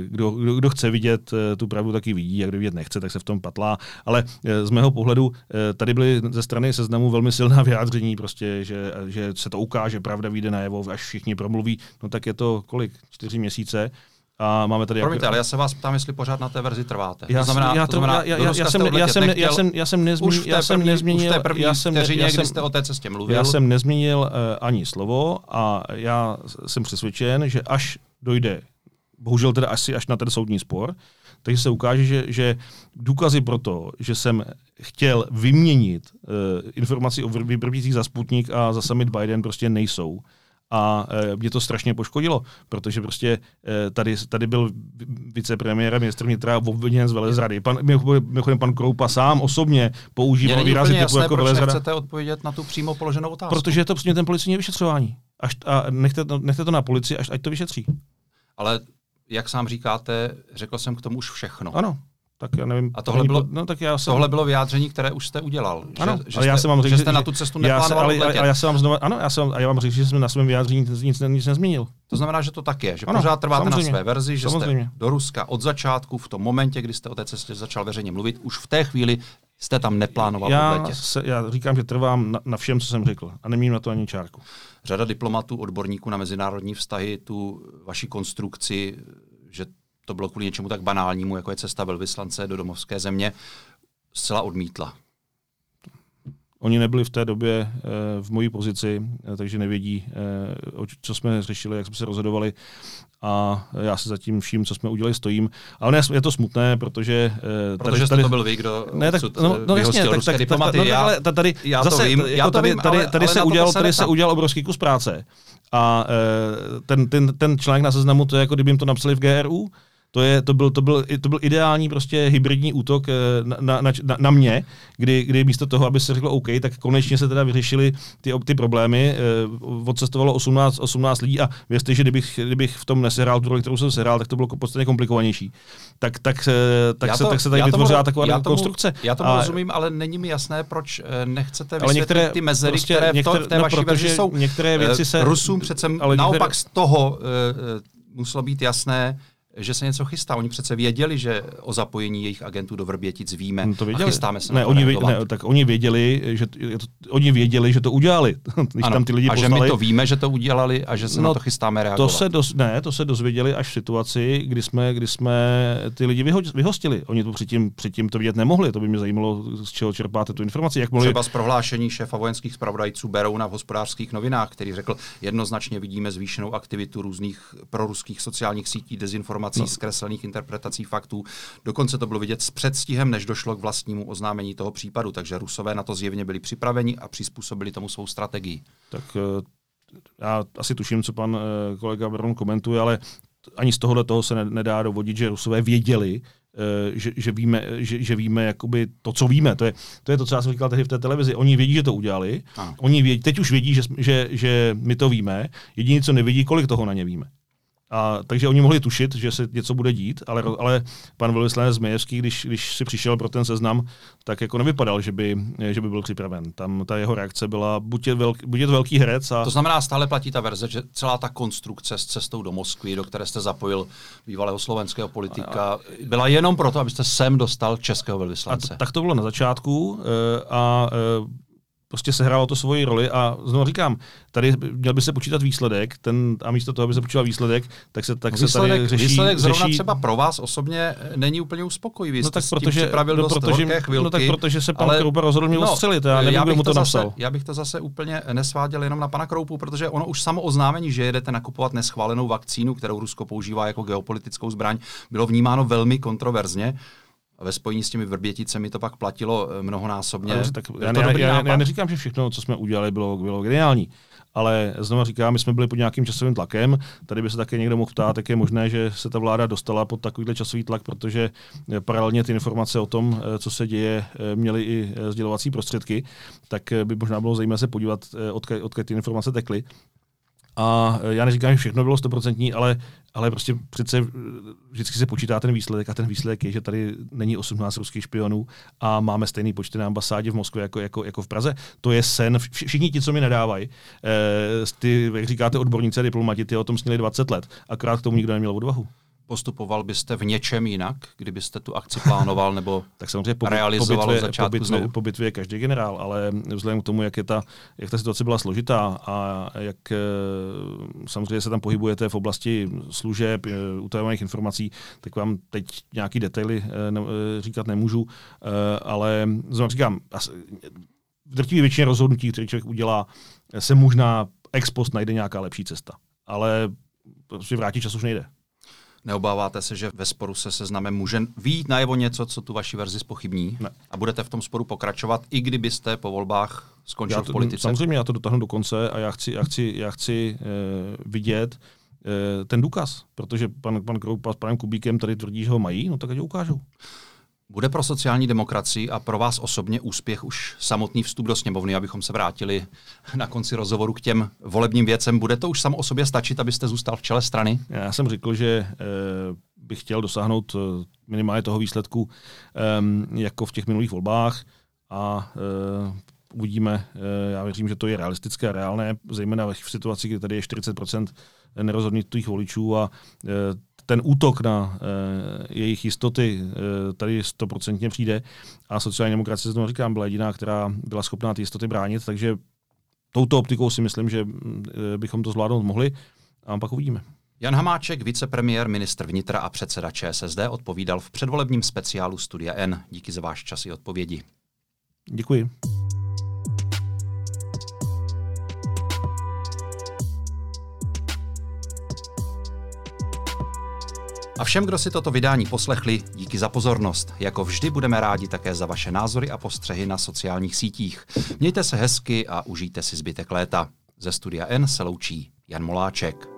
kdo, kdo, kdo chce vidět tu pravdu, taky vidí a kdo vidět nechce, tak se v tom patlá. Ale z mého pohledu tady byly ze strany seznamu velmi silná vyjádření, prostě, že, že se to ukáže, pravda vyjde najevo, až všichni promluví, no tak je to kolik? Čtyři měsíce a máme tady Promiňte, jak... ale já se vás ptám, jestli pořád na té verzi trváte. Já, to znamená, já, to znamená, já, já, já, jsem, já, jsem, já, jsem, já jsem nezmínil, já jsem nezmínil, už v té první já jsem, vteřině, já jsem, kdy jste o té cestě mluvil. Já jsem nezmínil uh, ani slovo a já jsem přesvědčen, že až dojde, bohužel teda asi až na ten soudní spor, takže se ukáže, že, že důkazy pro to, že jsem chtěl vyměnit uh, informaci o vrběcích za Sputnik a za summit Biden prostě nejsou a e, mě to strašně poškodilo, protože prostě e, tady, tady byl vicepremiér a ministr vnitra obviněn z velezrady. Pan, mimochodem pan Kroupa sám osobně používal výrazy typu jasné, jako velezrada. chcete odpovědět na tu přímo položenou otázku? Protože je to přesně ten policijní vyšetřování. Až, a nechte, nechte to na policii, až ať to vyšetří. Ale jak sám říkáte, řekl jsem k tomu už všechno. Ano tak já nevím. A tohle bylo, no, tak já jsem... tohle bylo vyjádření, které už jste udělal. Ano, že, ale já jsem vám řekl, že jste na tu cestu neplánoval já se, ale, ale, já jsem vám znova, ano, já, jsem, a já vám řekl, že jsem na svém vyjádření nic, nic, nic nezmínil. To znamená, že to tak je, že ano, pořád trváte samozřejmě, na své verzi, že samozřejmě. jste do Ruska od začátku, v tom momentě, kdy jste o té cestě začal veřejně mluvit, už v té chvíli jste tam neplánoval já, se, já říkám, že trvám na, na všem, co jsem řekl a nemím na to ani čárku. Řada diplomatů, odborníků na mezinárodní vztahy tu vaši konstrukci, že to bylo kvůli něčemu tak banálnímu, jako je cesta velvyslance do domovské země, zcela odmítla. Oni nebyli v té době e, v mojí pozici, e, takže nevědí, e, co jsme řešili, jak jsme se rozhodovali a já se zatím vším, co jsme udělali, stojím. Ale je to smutné, protože... Protože tady, to byl vy, kdo ne, tak, no, no jasně, tak, tak, diplomaty. No, tak, tady, já zase, to vím, jako já to tady, vím, tady, ale, tady, ale se udělal, tady se udělal obrovský kus práce. A ten, ten, ten článek na seznamu, to je jako kdyby jim to napsali v GRU, to, je, to, byl, to, byl, to byl ideální prostě hybridní útok eh, na, na, na, na mě, kdy, kdy místo toho, aby se řeklo OK, tak konečně se teda vyřešili ty, ty problémy. Eh, odcestovalo 18, 18 lidí a věřte, že kdybych, kdybych v tom nesehrál tu roli, kterou jsem sehrál, tak to bylo podstatně komplikovanější. Tak, tak, tak, to, se, tak se tady vytvořila taková já tomu, konstrukce. Já tomu a, rozumím, ale není mi jasné, proč eh, nechcete vysvětlit některé, ty mezery, prostě které v, to, v té no, vaší verzi jsou. Některé věci se... Rusům přece ale naopak některé, z toho uh, muselo být jasné, že se něco chystá. Oni přece věděli, že o zapojení jejich agentů do Vrbětic víme no to věděli. a chystáme se ne, na oni, ne, tak oni věděli, že to, oni věděli, že to udělali. Když ano, tam ty lidi a poslali. že my to víme, že to udělali a že se no, na to chystáme reagovat. To se doz, ne, to se dozvěděli až v situaci, kdy jsme, kdy jsme ty lidi vyho, vyhostili. Oni to předtím, předtím to vidět nemohli. To by mě zajímalo, z čeho čerpáte tu informaci. Jak mohli... Třeba z prohlášení šéfa vojenských zpravodajců Berouna v hospodářských novinách, který řekl, jednoznačně vidíme zvýšenou aktivitu různých proruských sociálních sítí, dezinformací, no. zkreslených interpretací faktů. Dokonce to bylo vidět s předstihem, než došlo k vlastnímu oznámení toho případu, takže Rusové na to zjevně byli připraveni a přizpůsobili tomu svou strategii. Tak eh, já asi tuším, co pan eh, kolega Baron komentuje, ale ani z tohohle toho se nedá dovodit, že Rusové věděli, eh, že, že víme, že, že víme jakoby to, co víme. To je, to je to, co já jsem říkal tehdy v té televizi. Oni vědí, že to udělali. Oni vědí, teď už vědí, že, že, že my to víme. Jediný, co nevědí, kolik toho na ně víme. A, takže oni mohli tušit, že se něco bude dít, ale, ale pan velvyslanec Zmejevský, když, když si přišel pro ten seznam, tak jako nevypadal, že by, že by byl připraven. Tam ta jeho reakce byla, buď je, velký, buď je velký herec. A... To znamená, stále platí ta verze, že celá ta konstrukce s cestou do Moskvy, do které jste zapojil bývalého slovenského politika, byla jenom proto, abyste sem dostal českého velvyslance. A t- tak to bylo na začátku eh, a, a eh, prostě sehrálo to svoji roli a znovu říkám, tady měl by se počítat výsledek, ten, a místo toho, aby se počítal výsledek, tak se, tak no se tady řeší... Výsledek zrovna třeba pro vás osobně eh, není úplně uspokojivý. No tak protože, no, protože, chvilky, no tak protože se pan ale, Kroupa rozhodl mě no, ostřelit, já nevím, kdo mu to, to napsal. Zase, já bych to zase úplně nesváděl jenom na pana Kroupu, protože ono už samo oznámení, že jedete nakupovat neschválenou vakcínu, kterou Rusko používá jako geopolitickou zbraň, bylo vnímáno velmi kontroverzně. A ve spojení s těmi vrběticemi to pak platilo eh, mnohonásobně. Ale, tak já, já, já, já neříkám, že všechno, co jsme udělali, bylo, bylo geniální. Ale znovu říkám, my jsme byli pod nějakým časovým tlakem. Tady by se také někdo mohl ptát, jak je možné, že se ta vláda dostala pod takovýhle časový tlak, protože eh, paralelně ty informace o tom, eh, co se děje, měly i sdělovací prostředky, tak by možná bylo zajímavé se podívat, odkud, odkud ty informace tekly. A já neříkám, že všechno bylo stoprocentní, ale, ale prostě přece vždycky se počítá ten výsledek a ten výsledek je, že tady není 18 ruských špionů a máme stejný počty na ambasádě v Moskvě jako, jako, jako v Praze. To je sen. Všichni ti, co mi nedávají, eh, ty, jak říkáte, odborníci a diplomati, ty o tom sněli 20 let, akorát k tomu nikdo neměl odvahu. Postupoval byste v něčem jinak, kdybyste tu akci plánoval nebo tak samozřejmě po, realizoval po bitvě, začátku po bitvě, znovu? po bitvě je každý generál, ale vzhledem k tomu, jak, je ta, jak ta situace byla složitá a jak eh, samozřejmě se tam pohybujete v oblasti služeb, eh, utajovaných informací, tak vám teď nějaký detaily eh, ne, říkat nemůžu, ale znovu říkám, v drtivé většině rozhodnutí, které člověk udělá, se možná ex post najde nějaká lepší cesta. Ale prostě vrátit čas už nejde. Neobáváte se, že ve sporu se seznamem může výjít najevo něco, co tu vaši verzi spochybní? Ne. A budete v tom sporu pokračovat, i kdybyste po volbách skončil já to, v politice? Samozřejmě, já to dotáhnu do konce a já chci, já chci, já chci uh, vidět uh, ten důkaz, protože pan, pan Kroupa s panem Kubíkem tady tvrdí, že ho mají, no tak ať ho ukážou. Bude pro sociální demokracii a pro vás osobně úspěch už samotný vstup do sněmovny, abychom se vrátili na konci rozhovoru k těm volebním věcem. Bude to už samo o sobě stačit, abyste zůstal v čele strany? Já jsem řekl, že e, bych chtěl dosáhnout e, minimálně toho výsledku e, jako v těch minulých volbách a e, uvidíme. Já věřím, že to je realistické a reálné, zejména v situaci, kdy tady je 40% nerozhodnutých voličů a ten útok na e, jejich jistoty e, tady stoprocentně přijde a sociální demokracie, znovu říkám, byla jediná, která byla schopná ty jistoty bránit, takže touto optikou si myslím, že e, bychom to zvládnout mohli a pak uvidíme. Jan Hamáček, vicepremiér, ministr vnitra a předseda ČSSD, odpovídal v předvolebním speciálu Studia N. Díky za váš čas i odpovědi. Děkuji. A všem, kdo si toto vydání poslechli, díky za pozornost. Jako vždy budeme rádi také za vaše názory a postřehy na sociálních sítích. Mějte se hezky a užijte si zbytek léta. Ze studia N se loučí Jan Moláček.